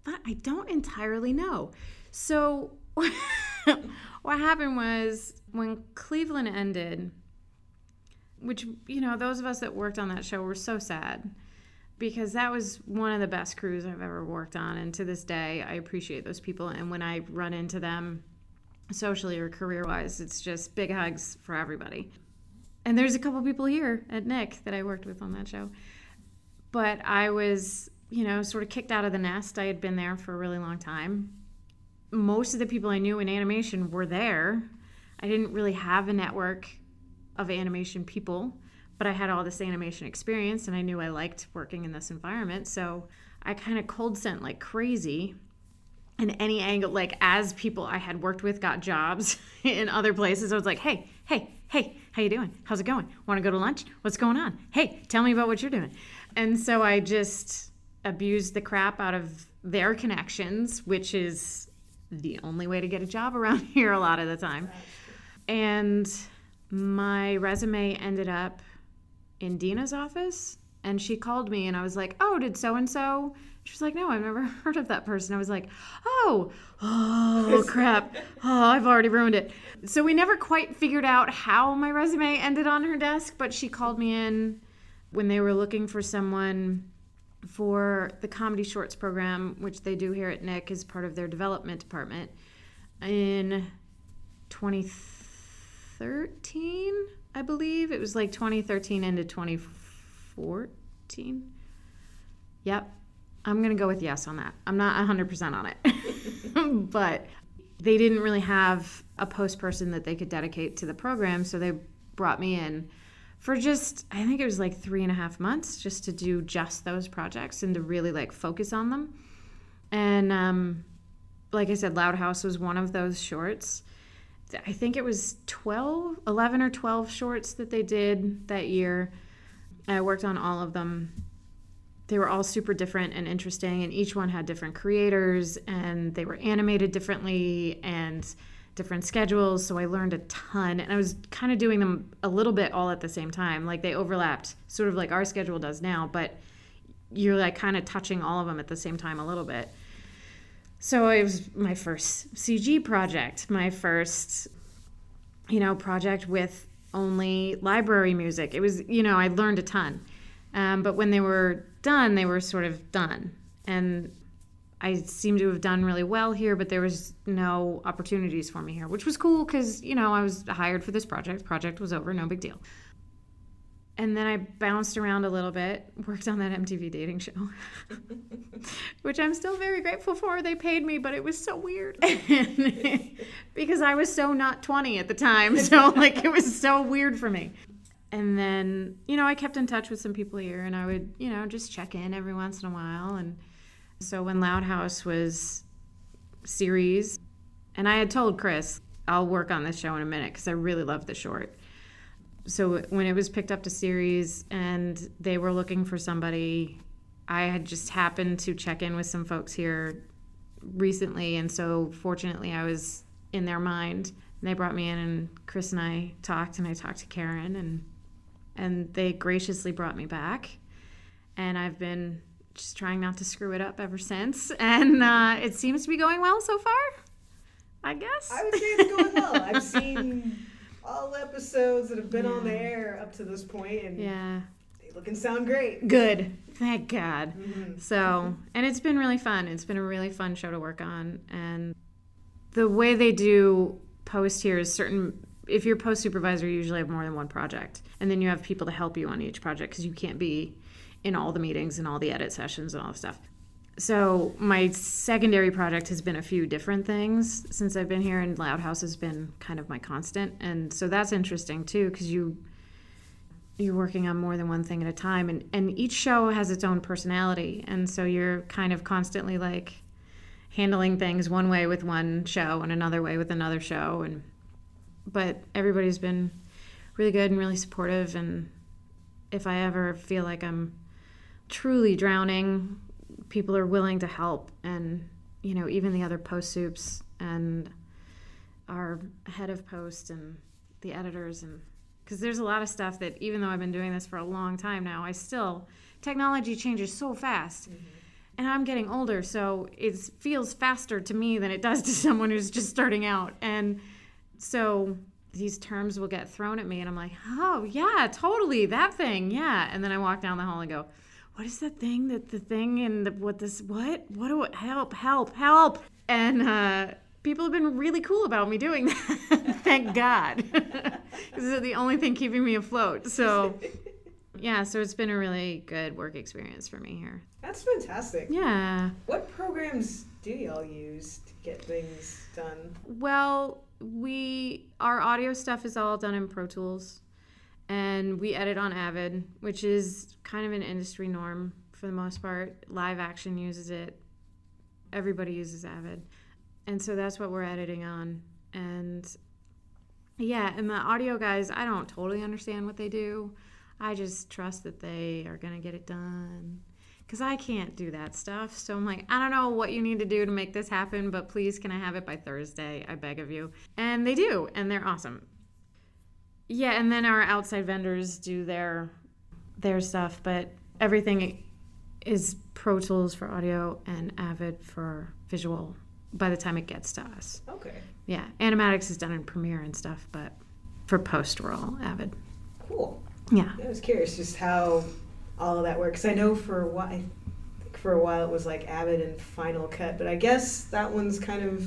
I don't entirely know. So, what happened was when Cleveland ended which you know those of us that worked on that show were so sad because that was one of the best crews I've ever worked on and to this day I appreciate those people and when I run into them socially or career wise it's just big hugs for everybody. And there's a couple people here at Nick that I worked with on that show. But I was, you know, sort of kicked out of the nest. I had been there for a really long time. Most of the people I knew in animation were there. I didn't really have a network of animation people, but I had all this animation experience and I knew I liked working in this environment. So I kind of cold sent like crazy. And any angle, like as people I had worked with got jobs in other places, I was like, hey, hey, hey, how you doing? How's it going? Want to go to lunch? What's going on? Hey, tell me about what you're doing. And so I just abused the crap out of their connections, which is the only way to get a job around here a lot of the time. And my resume ended up in Dina's office and she called me and I was like, "Oh, did so and so?" She was like, "No, I've never heard of that person." I was like, "Oh, oh crap. Oh, I've already ruined it." So we never quite figured out how my resume ended on her desk, but she called me in when they were looking for someone for the comedy shorts program, which they do here at Nick as part of their development department in 2013 2013, I believe. It was like 2013 into 2014. Yep. I'm going to go with yes on that. I'm not 100% on it. but they didn't really have a post person that they could dedicate to the program, so they brought me in for just I think it was like three and a half months just to do just those projects and to really like focus on them. And um, like I said, Loud House was one of those shorts. I think it was 12, 11 or 12 shorts that they did that year. I worked on all of them. They were all super different and interesting, and each one had different creators, and they were animated differently and different schedules. So I learned a ton, and I was kind of doing them a little bit all at the same time. Like they overlapped, sort of like our schedule does now, but you're like kind of touching all of them at the same time a little bit. So it was my first CG project, my first, you know, project with only library music. It was, you know, I learned a ton. Um, but when they were done, they were sort of done. And I seemed to have done really well here, but there was no opportunities for me here, which was cool because, you know, I was hired for this project. Project was over, no big deal and then I bounced around a little bit, worked on that MTV dating show, which I'm still very grateful for. They paid me, but it was so weird because I was so not 20 at the time. So, like, it was so weird for me. And then, you know, I kept in touch with some people here and I would, you know, just check in every once in a while. And so when Loud House was series, and I had told Chris, I'll work on this show in a minute because I really love the short so when it was picked up to series and they were looking for somebody, I had just happened to check in with some folks here recently, and so fortunately I was in their mind. And they brought me in, and Chris and I talked, and I talked to Karen, and and they graciously brought me back, and I've been just trying not to screw it up ever since, and uh, it seems to be going well so far. I guess. I would say it's going well. I've seen all episodes that have been yeah. on the air up to this point, and yeah, they look and sound great. Good, thank God. Mm-hmm. So, and it's been really fun. It's been a really fun show to work on, and the way they do post here is certain. If you're post supervisor, you usually have more than one project, and then you have people to help you on each project because you can't be in all the meetings and all the edit sessions and all the stuff. So my secondary project has been a few different things since I've been here, and Loud House has been kind of my constant, and so that's interesting too because you you're working on more than one thing at a time, and and each show has its own personality, and so you're kind of constantly like handling things one way with one show and another way with another show, and but everybody's been really good and really supportive, and if I ever feel like I'm truly drowning people are willing to help and you know even the other post supes and our head of post and the editors and because there's a lot of stuff that even though i've been doing this for a long time now i still technology changes so fast. Mm-hmm. and i'm getting older so it feels faster to me than it does to someone who's just starting out. And so these terms will get thrown at me and i'm like oh yeah totally that thing yeah. And then i walk down the hall and go what is that thing that the thing and the, what this what? What do it help help help. And uh, people have been really cool about me doing that. Thank god. This is the only thing keeping me afloat. So yeah so it's been a really good work experience for me here. That's fantastic. Yeah. What programs do y'all use to get things done? Well we our audio stuff is all done in pro tools and we edit on Avid, which is kind of an industry norm for the most part. Live action uses it. Everybody uses Avid. And so that's what we're editing on. And yeah, and the audio guys, I don't totally understand what they do. I just trust that they are going to get it done because I can't do that stuff. So I'm like, I don't know what you need to do to make this happen, but please, can I have it by Thursday? I beg of you. And they do, and they're awesome. Yeah, and then our outside vendors do their their stuff, but everything is Pro Tools for audio and Avid for visual by the time it gets to us. Okay. Yeah, Animatics is done in Premiere and stuff, but for post we're all Avid. Cool. Yeah. I was curious just how all of that works. I know for while, for a while it was like Avid and Final Cut, but I guess that one's kind of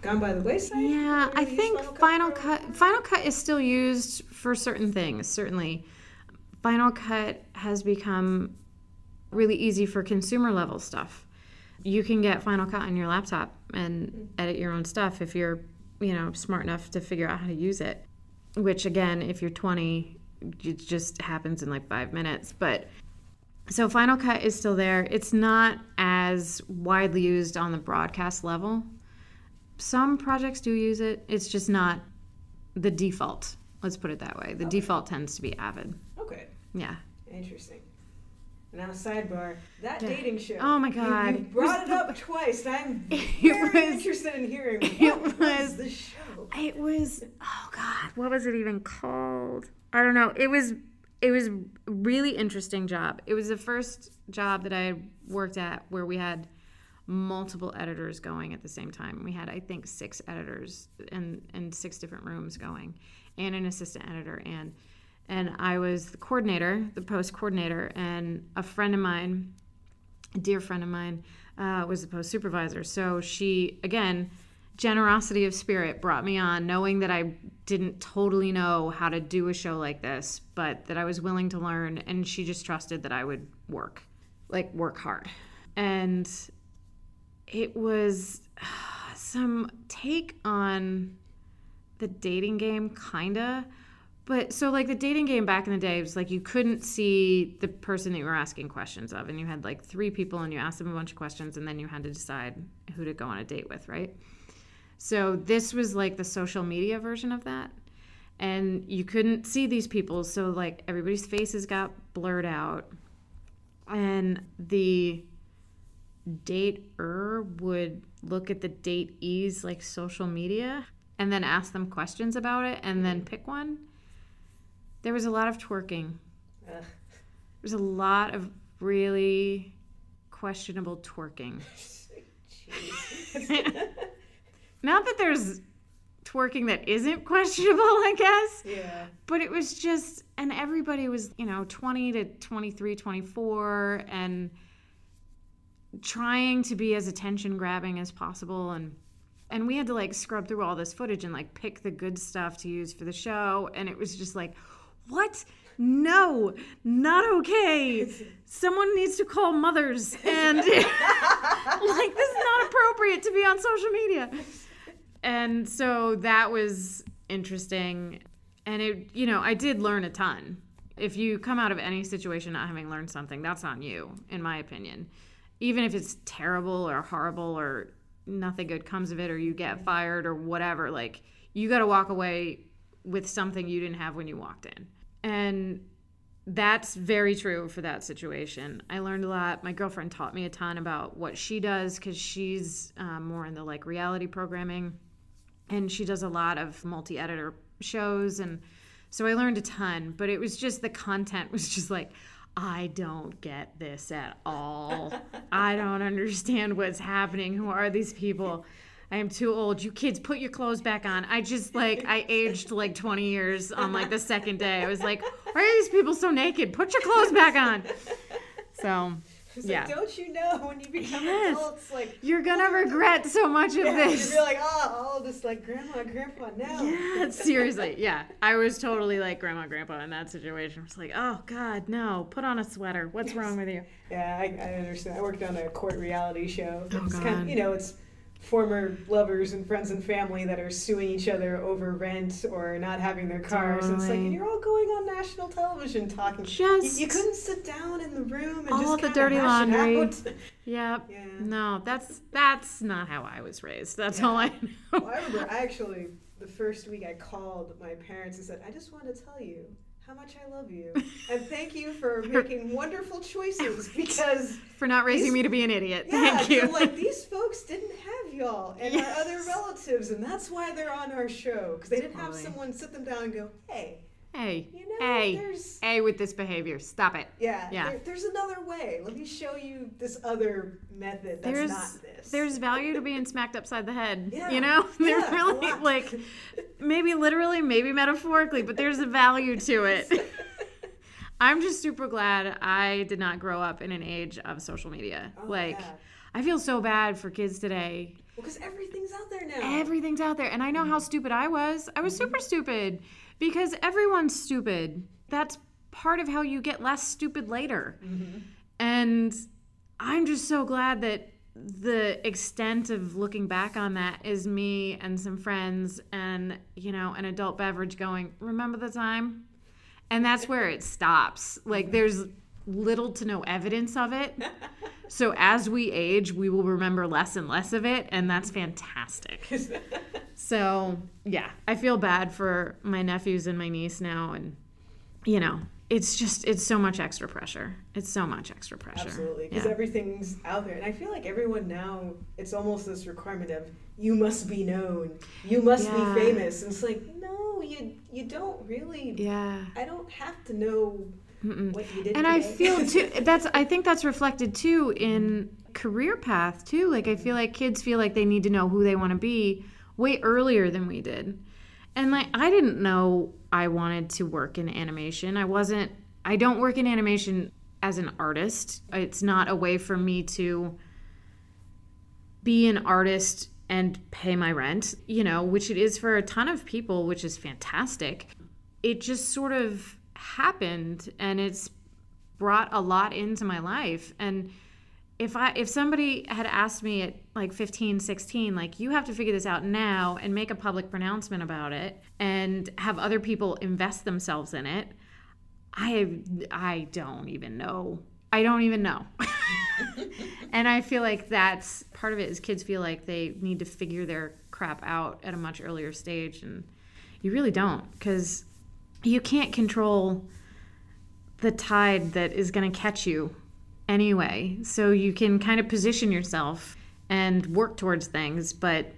gone by the wayside? Yeah, I think Final Cut, Final Cut Final Cut is still used for certain things. Certainly, Final Cut has become really easy for consumer level stuff. you can get Final Cut on your laptop and mm-hmm. edit your own stuff if you're, you know, smart enough to figure out how to use it. Which again, if you're 20, it just happens in like five minutes. But so Final Cut is still there. It's not as widely used on the broadcast level. Some projects do use it. It's just not the default. Let's put it that way. The default tends to be Avid. Okay, Yeah. interesting. Now, sidebar, that Yeah. dating show. Oh my God. You, brought it up twice, I'm It very was- interested in hearing what it was, was- the show. It was oh god, what was it even called? I don't know. It was it was really interesting job. It was the first job that I worked at where we had multiple editors going at the same time. We had I think six editors in in six different rooms going and an assistant editor and and I was the coordinator, the post coordinator and a friend of mine a dear friend of mine uh, was the post supervisor. So she, again, generosity of spirit brought me on, knowing that I didn't totally know how to do a show like this, but that I was willing to learn. And she just trusted that I would work, like work hard. And it was some take on the dating game, kinda. But so like the dating game back in the day was like you couldn't see the person that you were asking questions of, and you had like three people, and you asked them a bunch of questions, and then you had to decide who to go on a date with, right? So this was like the social media version of that, and you couldn't see these people, so like everybody's faces got blurred out, and the dater er would look at the date datees like social media and then ask them questions about it and then pick one. There was a lot of twerking. Ugh. There was a lot of really questionable twerking. Not that there's twerking that isn't questionable, I guess, yeah. but it was just, and everybody was, you know, 20 to 23, 24, and trying to be as attention grabbing as possible. And and we had to like scrub through all this footage and like pick the good stuff to use for the show. And it was just like what? No not okay. Someone needs to call mothers. And like this is not appropriate to be on social media. And so that was interesting. And it you know i did learn a ton. If you come out of any situation not having learned something that's on you in my opinion even if it's terrible or horrible or nothing good comes of it or you get fired or whatever like you got to walk away with something you didn't have when you walked in. And that's very true for that situation. I learned a lot. My girlfriend taught me a ton about what she does because she's um, more in the like reality programming. And she does a lot of multi-editor shows. And so i learned a ton but it was just the content was just like i don't get this at all. I don't understand what's happening. Who are these people? I am too old. You kids put your clothes back on. I just like i aged like 20 years on like the second day. I was like why are these people so naked? Put your clothes back on. So Yeah. like, don't you know when you become Yes. adults, like you're gonna regret so much of yeah, this you're like, oh, all this like grandma, grandpa now. Yeah, seriously. Yeah. I was totally like grandma, grandpa in that situation. I was like, oh, God, no. Put on a sweater. What's wrong with you? Yeah, I, I understand. I worked on a court reality show. Oh, it's kind of, God. you know, it's former lovers and friends and family that are suing each other over rent or not having their cars. And it's like, Totally. and you're all going on national television talking. Just you, you couldn't sit down in the room and all just the dirty laundry. Yep. Yeah. No, that's that's not how I was raised. That's all I know. Well, I remember I actually, the first week I called my parents and said, I just want to tell you how much I love you. And thank you for making wonderful choices because, For not raising These- me to be an idiot. yeah, Thank you. like these folks didn't have y'all and our other relatives, and that's why they're on our show because they didn't have someone sit them down and go, hey, hey, you know, hey, hey, with this behavior. Stop it. Yeah, Yeah. There, there's another way. Let me show you this other method that's There's not this. there's value to being smacked upside the head. Yeah. You know, there Yeah, really like maybe literally, maybe metaphorically, but there's a value to it. I'm just super glad I did not grow up in an age of social media. Oh, like, yeah. I feel so bad for kids today. Well, because everything's out there now. Everything's out there. And I know how mm-hmm. stupid I was. I was mm-hmm. super stupid because everyone's stupid. That's part of how you get less stupid later. Mm-hmm. And I'm just so glad that the extent of looking back on that is me and some friends and you know an adult beverage going remember the time and that's where it stops like there's little to no evidence of it so as we age we will remember less and less of it and that's fantastic so yeah i feel bad for my nephews and my niece now and you know it's just it's so much extra pressure it's so much extra pressure Absolutely, because Yeah. everything's out there, and I feel like everyone now it's almost this requirement of you must be known, you must Yeah. be famous, and it's like no, you you don't really. yeah I don't have to know what you did. and i feel too that's i think that's reflected too in career path too. Like i feel like kids feel like they need to know who they want to be way earlier than we did. And like i didn't know i wanted to work in animation. I wasn't i don't work in animation as an artist. It's not a way for me to be an artist and pay my rent, you know, which it is for a ton of people, which is fantastic. It just sort of happened and it's brought a lot into my life and if I if somebody had asked me at like 15, 16 like you have to figure this out now and make a public pronouncement about it and have other people invest themselves in it, I I don't even know. I don't even know. and I feel like that's part of it is kids feel like they need to figure their crap out at a much earlier stage and you really don't cuz you can't control the tide that is going to catch you anyway. So you can kind of position yourself and work towards things, but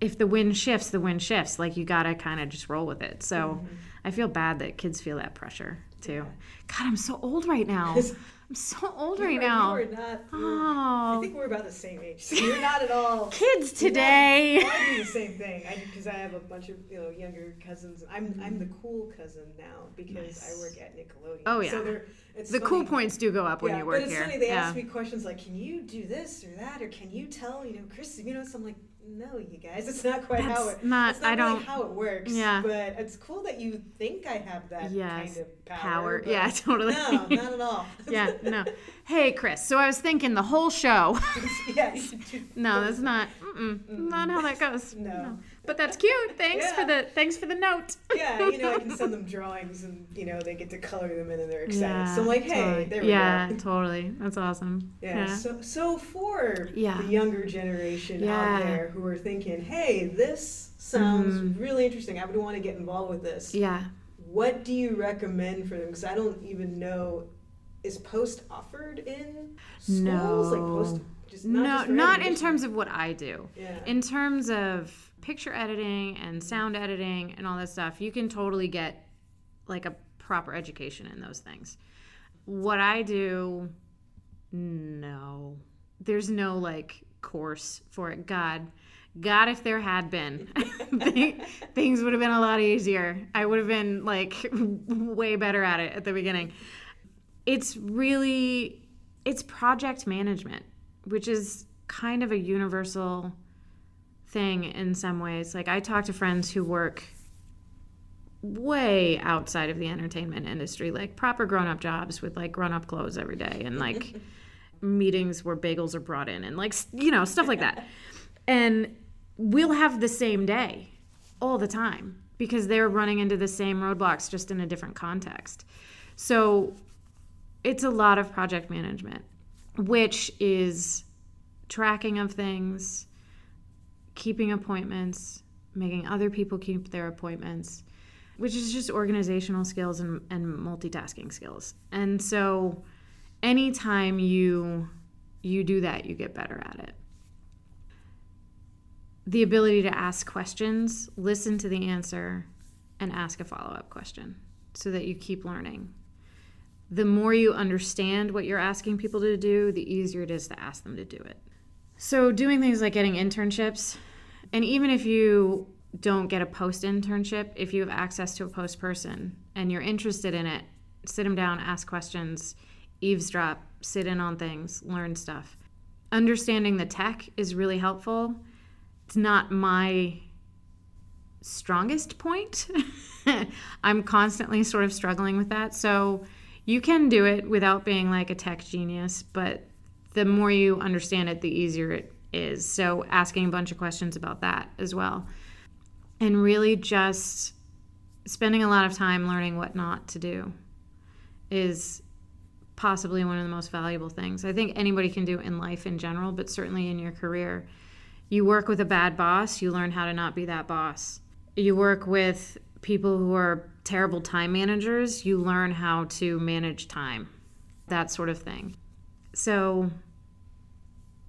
if the wind shifts, the wind shifts. Like you got to kind of just roll with it. So mm-hmm. I feel bad that kids feel that pressure too. God, I'm so old right now. I'm so old right are- now. You are not. Oh. I think we're about the same age. So you're not at all. kids not- today. I do the same thing. I because I have a bunch of you know younger cousins. I'm I'm the cool cousin now because Nice. I work at Nickelodeon. Oh, yeah. So they're, it's The cool points do go up when yeah, you work but it's here. funny. They yeah. ask me questions like, "Can you do this or that, or can you tell you know Chris?" You know, so I'm like, "No, you guys, it's not quite how it. not- It's not I really don't- how it works. Yeah. but it's cool that you think I have that Yes, kind of power. power. Yeah, totally. No, not at all. yeah, no. Hey, Chris. So I was thinking the whole show. yeah. you should do- no, that's not. Mm-mm, not how that goes. No. But that's cute. Thanks for the thanks for the note. yeah, you know, I can send them drawings and, you know, they get to color them in and they're excited. so I'm Yeah, like, hey, totally. there we yeah, go. totally. That's awesome. Yeah. So, so for Yeah. the younger generation Yeah. out there who are thinking, hey, this sounds mm-hmm. really interesting. I would want to get involved with this. Yeah. What do you recommend for them? Because I don't even know, is post offered in schools? Like post, No. Just not no, just not in terms of what I do. Yeah. In terms of picture editing and sound editing and all that stuff, you can totally get like a proper education in those things. What I do, no. There's no like course for it. God, God, if there had been, things would have been a lot easier. I would have been like way better at it at the beginning. It's really it's project management, which is kind of a universal thing in some ways. Like I talk to friends who work way outside of the entertainment industry, like proper grown-up jobs with like grown-up clothes every day and like meetings where bagels are brought in and like you know, stuff like that. And we'll have the same day all the time because they're running into the same roadblocks just in a different context. So it's a lot of project management, which is tracking of things, keeping appointments, making other people keep their appointments, which is just organizational skills and, and multitasking skills. And so anytime you you do that, you get better at it. The ability to ask questions, listen to the answer, and ask a follow-up question so that you keep learning the more you understand what you're asking people to do, the easier it is to ask them to do it. So, doing things like getting internships, and even if you don't get a post internship, if you have access to a post person and you're interested in it, sit them down, ask questions, eavesdrop, sit in on things, learn stuff. Understanding the tech is really helpful. It's not my strongest point. I'm constantly sort of struggling with that. So, you can do it without being like a tech genius, but the more you understand it, the easier it is. So, asking a bunch of questions about that as well. And really just spending a lot of time learning what not to do is possibly one of the most valuable things I think anybody can do in life in general, but certainly in your career. You work with a bad boss, you learn how to not be that boss. You work with people who are terrible time managers, you learn how to manage time, that sort of thing. So,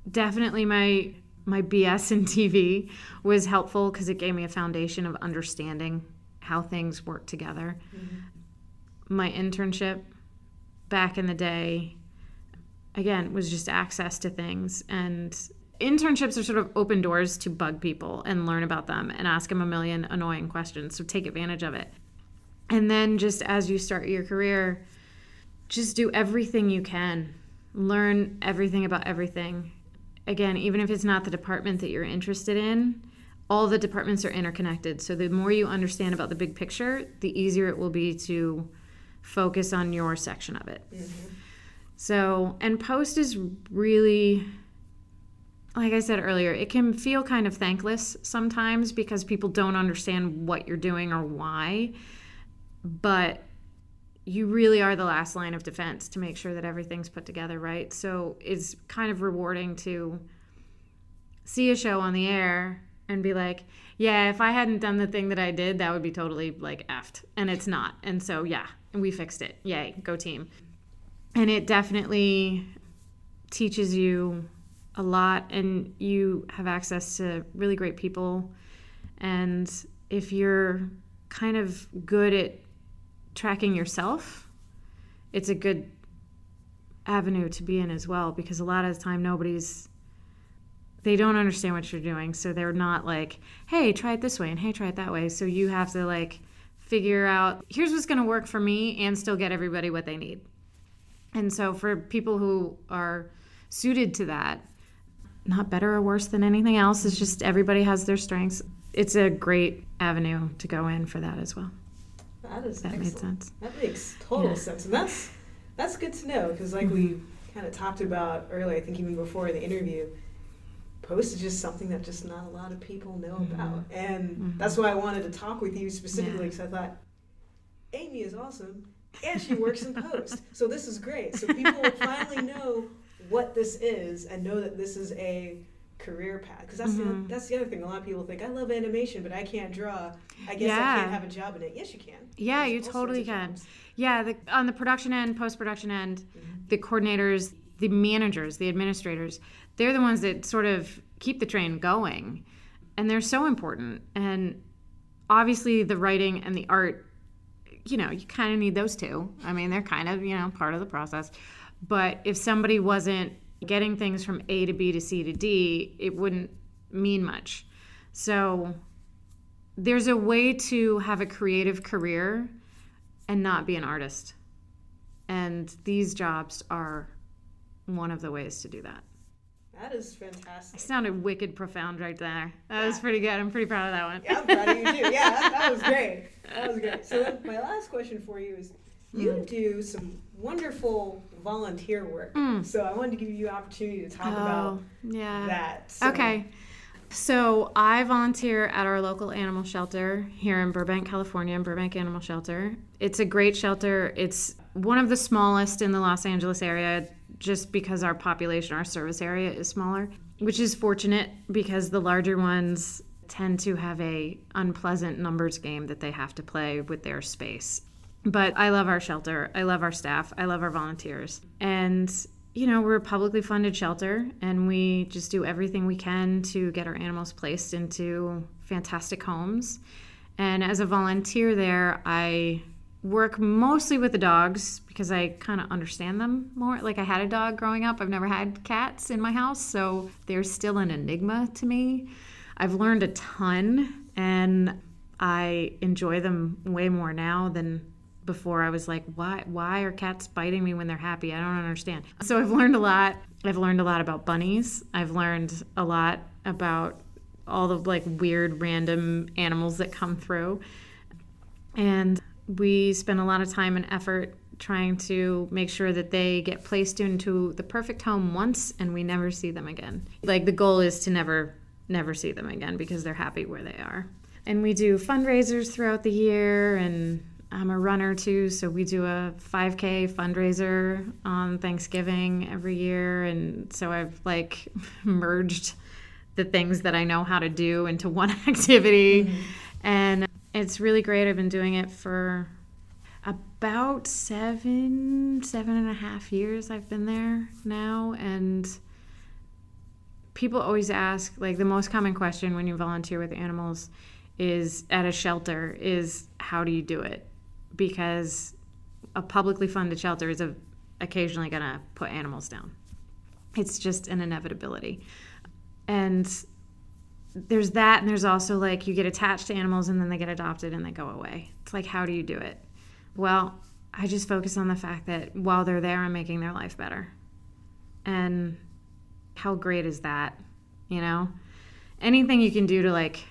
definitely my my BS in TV was helpful because it gave me a foundation of understanding how things work together. Mm-hmm. My internship back in the day, again, was just access to things. And internships are sort of open doors to bug people and learn about them and ask them a million annoying questions. So take advantage of it. And then just as you start your career, just do everything you can. Learn everything about everything. Again, even if it's not the department that you're interested in, all the departments are interconnected. So the more you understand about the big picture, the easier it will be to focus on your section of it. Mm-hmm. So, and post is really, like I said earlier, it can feel kind of thankless sometimes because people don't understand what you're doing or why. But you really are the last line of defense to make sure that everything's put together right. So it's kind of rewarding to see a show on the air and be like, yeah, if I hadn't done the thing that I did, that would be totally like effed. And it's not. And so, yeah, we fixed it. Yay, go team. And it definitely teaches you a lot, and you have access to really great people. And if you're kind of good at tracking yourself, it's a good avenue to be in as well because a lot of the time nobody's they don't understand what you're doing so they're not like hey try it this way and hey try it that way so you have to like figure out here's what's going to work for me and still get everybody what they need. And so for people who are suited to that, not better or worse than anything else, it's just everybody has their strengths. It's a great avenue to go in for that as well. That is that excellent. made sense. That makes total yeah. sense, and that's that's good to know because like mm-hmm. we kind of talked about earlier, I think even before the interview, post is just something that just not a lot of people know mm-hmm. about. And mm-hmm. that's why I wanted to talk with you specifically because yeah. I thought Amy is awesome and she works in post. So this is great. So people will finally know what this is and know that this is a career path because that's mm-hmm. the, that's the other thing a lot of people think i love animation but i can't draw. I guess yeah. i can't have a job in it. Yes you can. Yeah There's you totally can. yeah the, on the production end post-production end mm-hmm. the coordinators the managers the administrators they're the ones that sort of keep the train going and they're so important and obviously the writing and the art you know you kind of need those two. I mean they're kind of you know part of the process. But if somebody wasn't getting things from a to b to c to d it wouldn't mean much so there's a way to have a creative career and not be an artist and these jobs are one of the ways to do that that is fantastic. I sounded wicked profound right there. That yeah. was pretty good. I'm pretty proud of that one. Yeah, I'm proud of you too. Yeah, that, that was great. That was great. So my last question for you is, you mm. do some wonderful volunteer work. Mm. So I wanted to give you an opportunity to talk oh, about yeah. that. So. Okay. So I volunteer at our local animal shelter here in Burbank, California, Burbank Animal Shelter. It's a great shelter. It's one of the smallest in the Los Angeles area just because our population, our service area is smaller, which is fortunate because the larger ones tend to have a unpleasant numbers game that they have to play with their space. But I love our shelter. I love our staff. I love our volunteers. And you know, we're a publicly funded shelter and we just do everything we can to get our animals placed into fantastic homes. And as a volunteer there, I work mostly with the dogs because I kind of understand them more. Like I had a dog growing up. I've never had cats in my house, so they're still an enigma to me. I've learned a ton and I enjoy them way more now than before. I was like, why why are cats biting me when they're happy? I don't understand. So I've learned a lot. I've learned a lot about bunnies. I've learned a lot about all the like weird random animals that come through. And we spend a lot of time and effort trying to make sure that they get placed into the perfect home once and we never see them again. Like the goal is to never never see them again because they're happy where they are. And we do fundraisers throughout the year and I'm a runner too, so we do a 5K fundraiser on Thanksgiving every year and so I've like merged the things that I know how to do into one activity. Mm-hmm. And it's really great. I've been doing it for about seven, seven and a half years I've been there now. And people always ask, like, the most common question when you volunteer with animals is at a shelter is how do you do it? Because a publicly funded shelter is a, occasionally going to put animals down. It's just an inevitability. And there's that, and there's also like you get attached to animals and then they get adopted and they go away. It's like, how do you do it? Well, I just focus on the fact that while they're there, I'm making their life better. And how great is that? You know? Anything you can do to like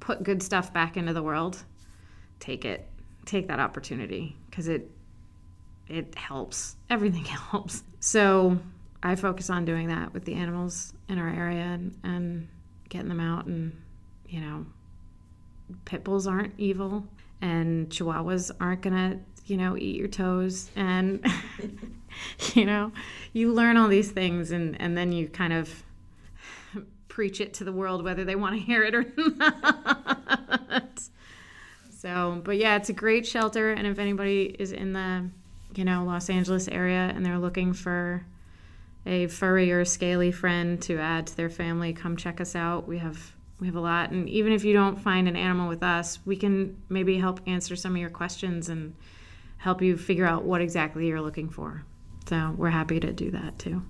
put good stuff back into the world, take it. Take that opportunity because it it helps. Everything helps. So I focus on doing that with the animals in our area and, and getting them out and you know pit bulls aren't evil and chihuahuas aren't gonna you know eat your toes and you know you learn all these things and and then you kind of preach it to the world whether they want to hear it or not so but yeah it's a great shelter and if anybody is in the you know los angeles area and they're looking for a furry or scaly friend to add to their family come check us out. We have we have a lot and even if you don't find an animal with us we can maybe help answer some of your questions and help you figure out what exactly you're looking for. So we're happy to do that too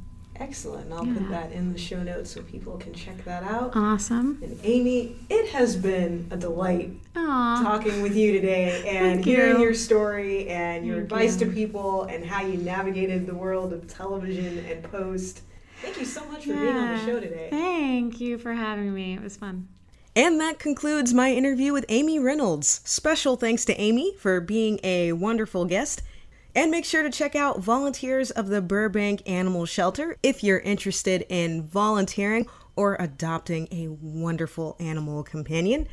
excellent i'll yeah. put that in the show notes so people can check that out awesome and amy it has been a delight Aww. talking with you today and hearing you. your story and your Thank advice you. to people and how you navigated the world of television and post Thank you so much for yeah. being on the show today. Thank you for having me. It was fun. And that concludes my interview with Amy Reynolds. Special thanks to Amy for being a wonderful guest. And make sure to check out Volunteers of the Burbank Animal Shelter if you're interested in volunteering or adopting a wonderful animal companion.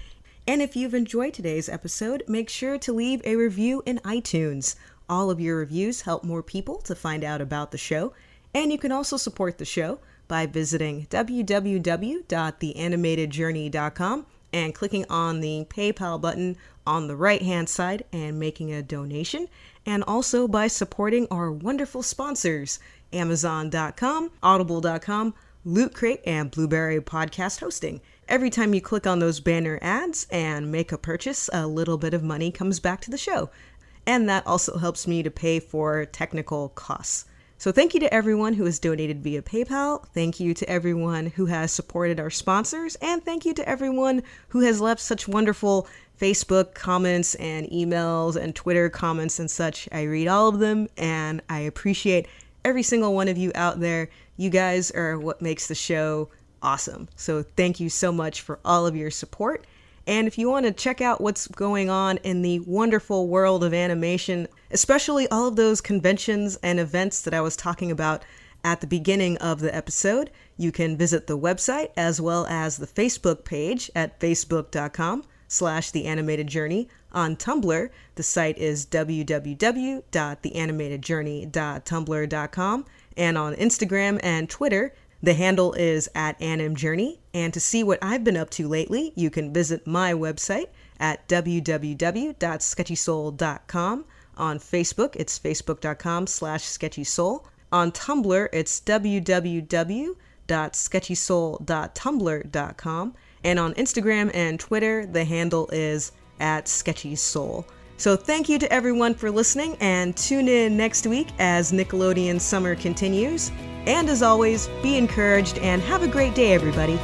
And if you've enjoyed today's episode, make sure to leave a review in iTunes. All of your reviews help more people to find out about the show and you can also support the show by visiting www.theanimatedjourney.com and clicking on the PayPal button on the right hand side and making a donation, and also by supporting our wonderful sponsors Amazon.com, Audible.com, Loot Crate, and Blubrry Podcast Hosting. Every time you click on those banner ads and make a purchase, a little bit of money comes back to the show. And that also helps me to pay for technical costs. So thank you to everyone who has donated via PayPal. Thank you to everyone who has supported our sponsors. And thank you to everyone who has left such wonderful Facebook comments and emails and Twitter comments and such. I read all of them and I appreciate every single one of you out there. You guys are what makes the show awesome. So thank you so much for all of your support. And if you want to check out what's going on in the wonderful world of animation, especially all of those conventions and events that I was talking about at the beginning of the episode, you can visit the website as well as the Facebook page at facebook.com slash the animated journey. On Tumblr, the site is www.theanimatedjourney.tumblr.com. And on Instagram and Twitter, the handle is at animjourney, and to see what I've been up to lately, you can visit my website at www.sketchysoul.com. On Facebook, it's facebook.com slash sketchysoul. On Tumblr, it's www.sketchysoul.tumblr.com. And on Instagram and Twitter, the handle is at Sketchy Soul. So thank you to everyone for listening and tune in next week as Nickelodeon summer continues. And as always, be encouraged and have a great day, everybody.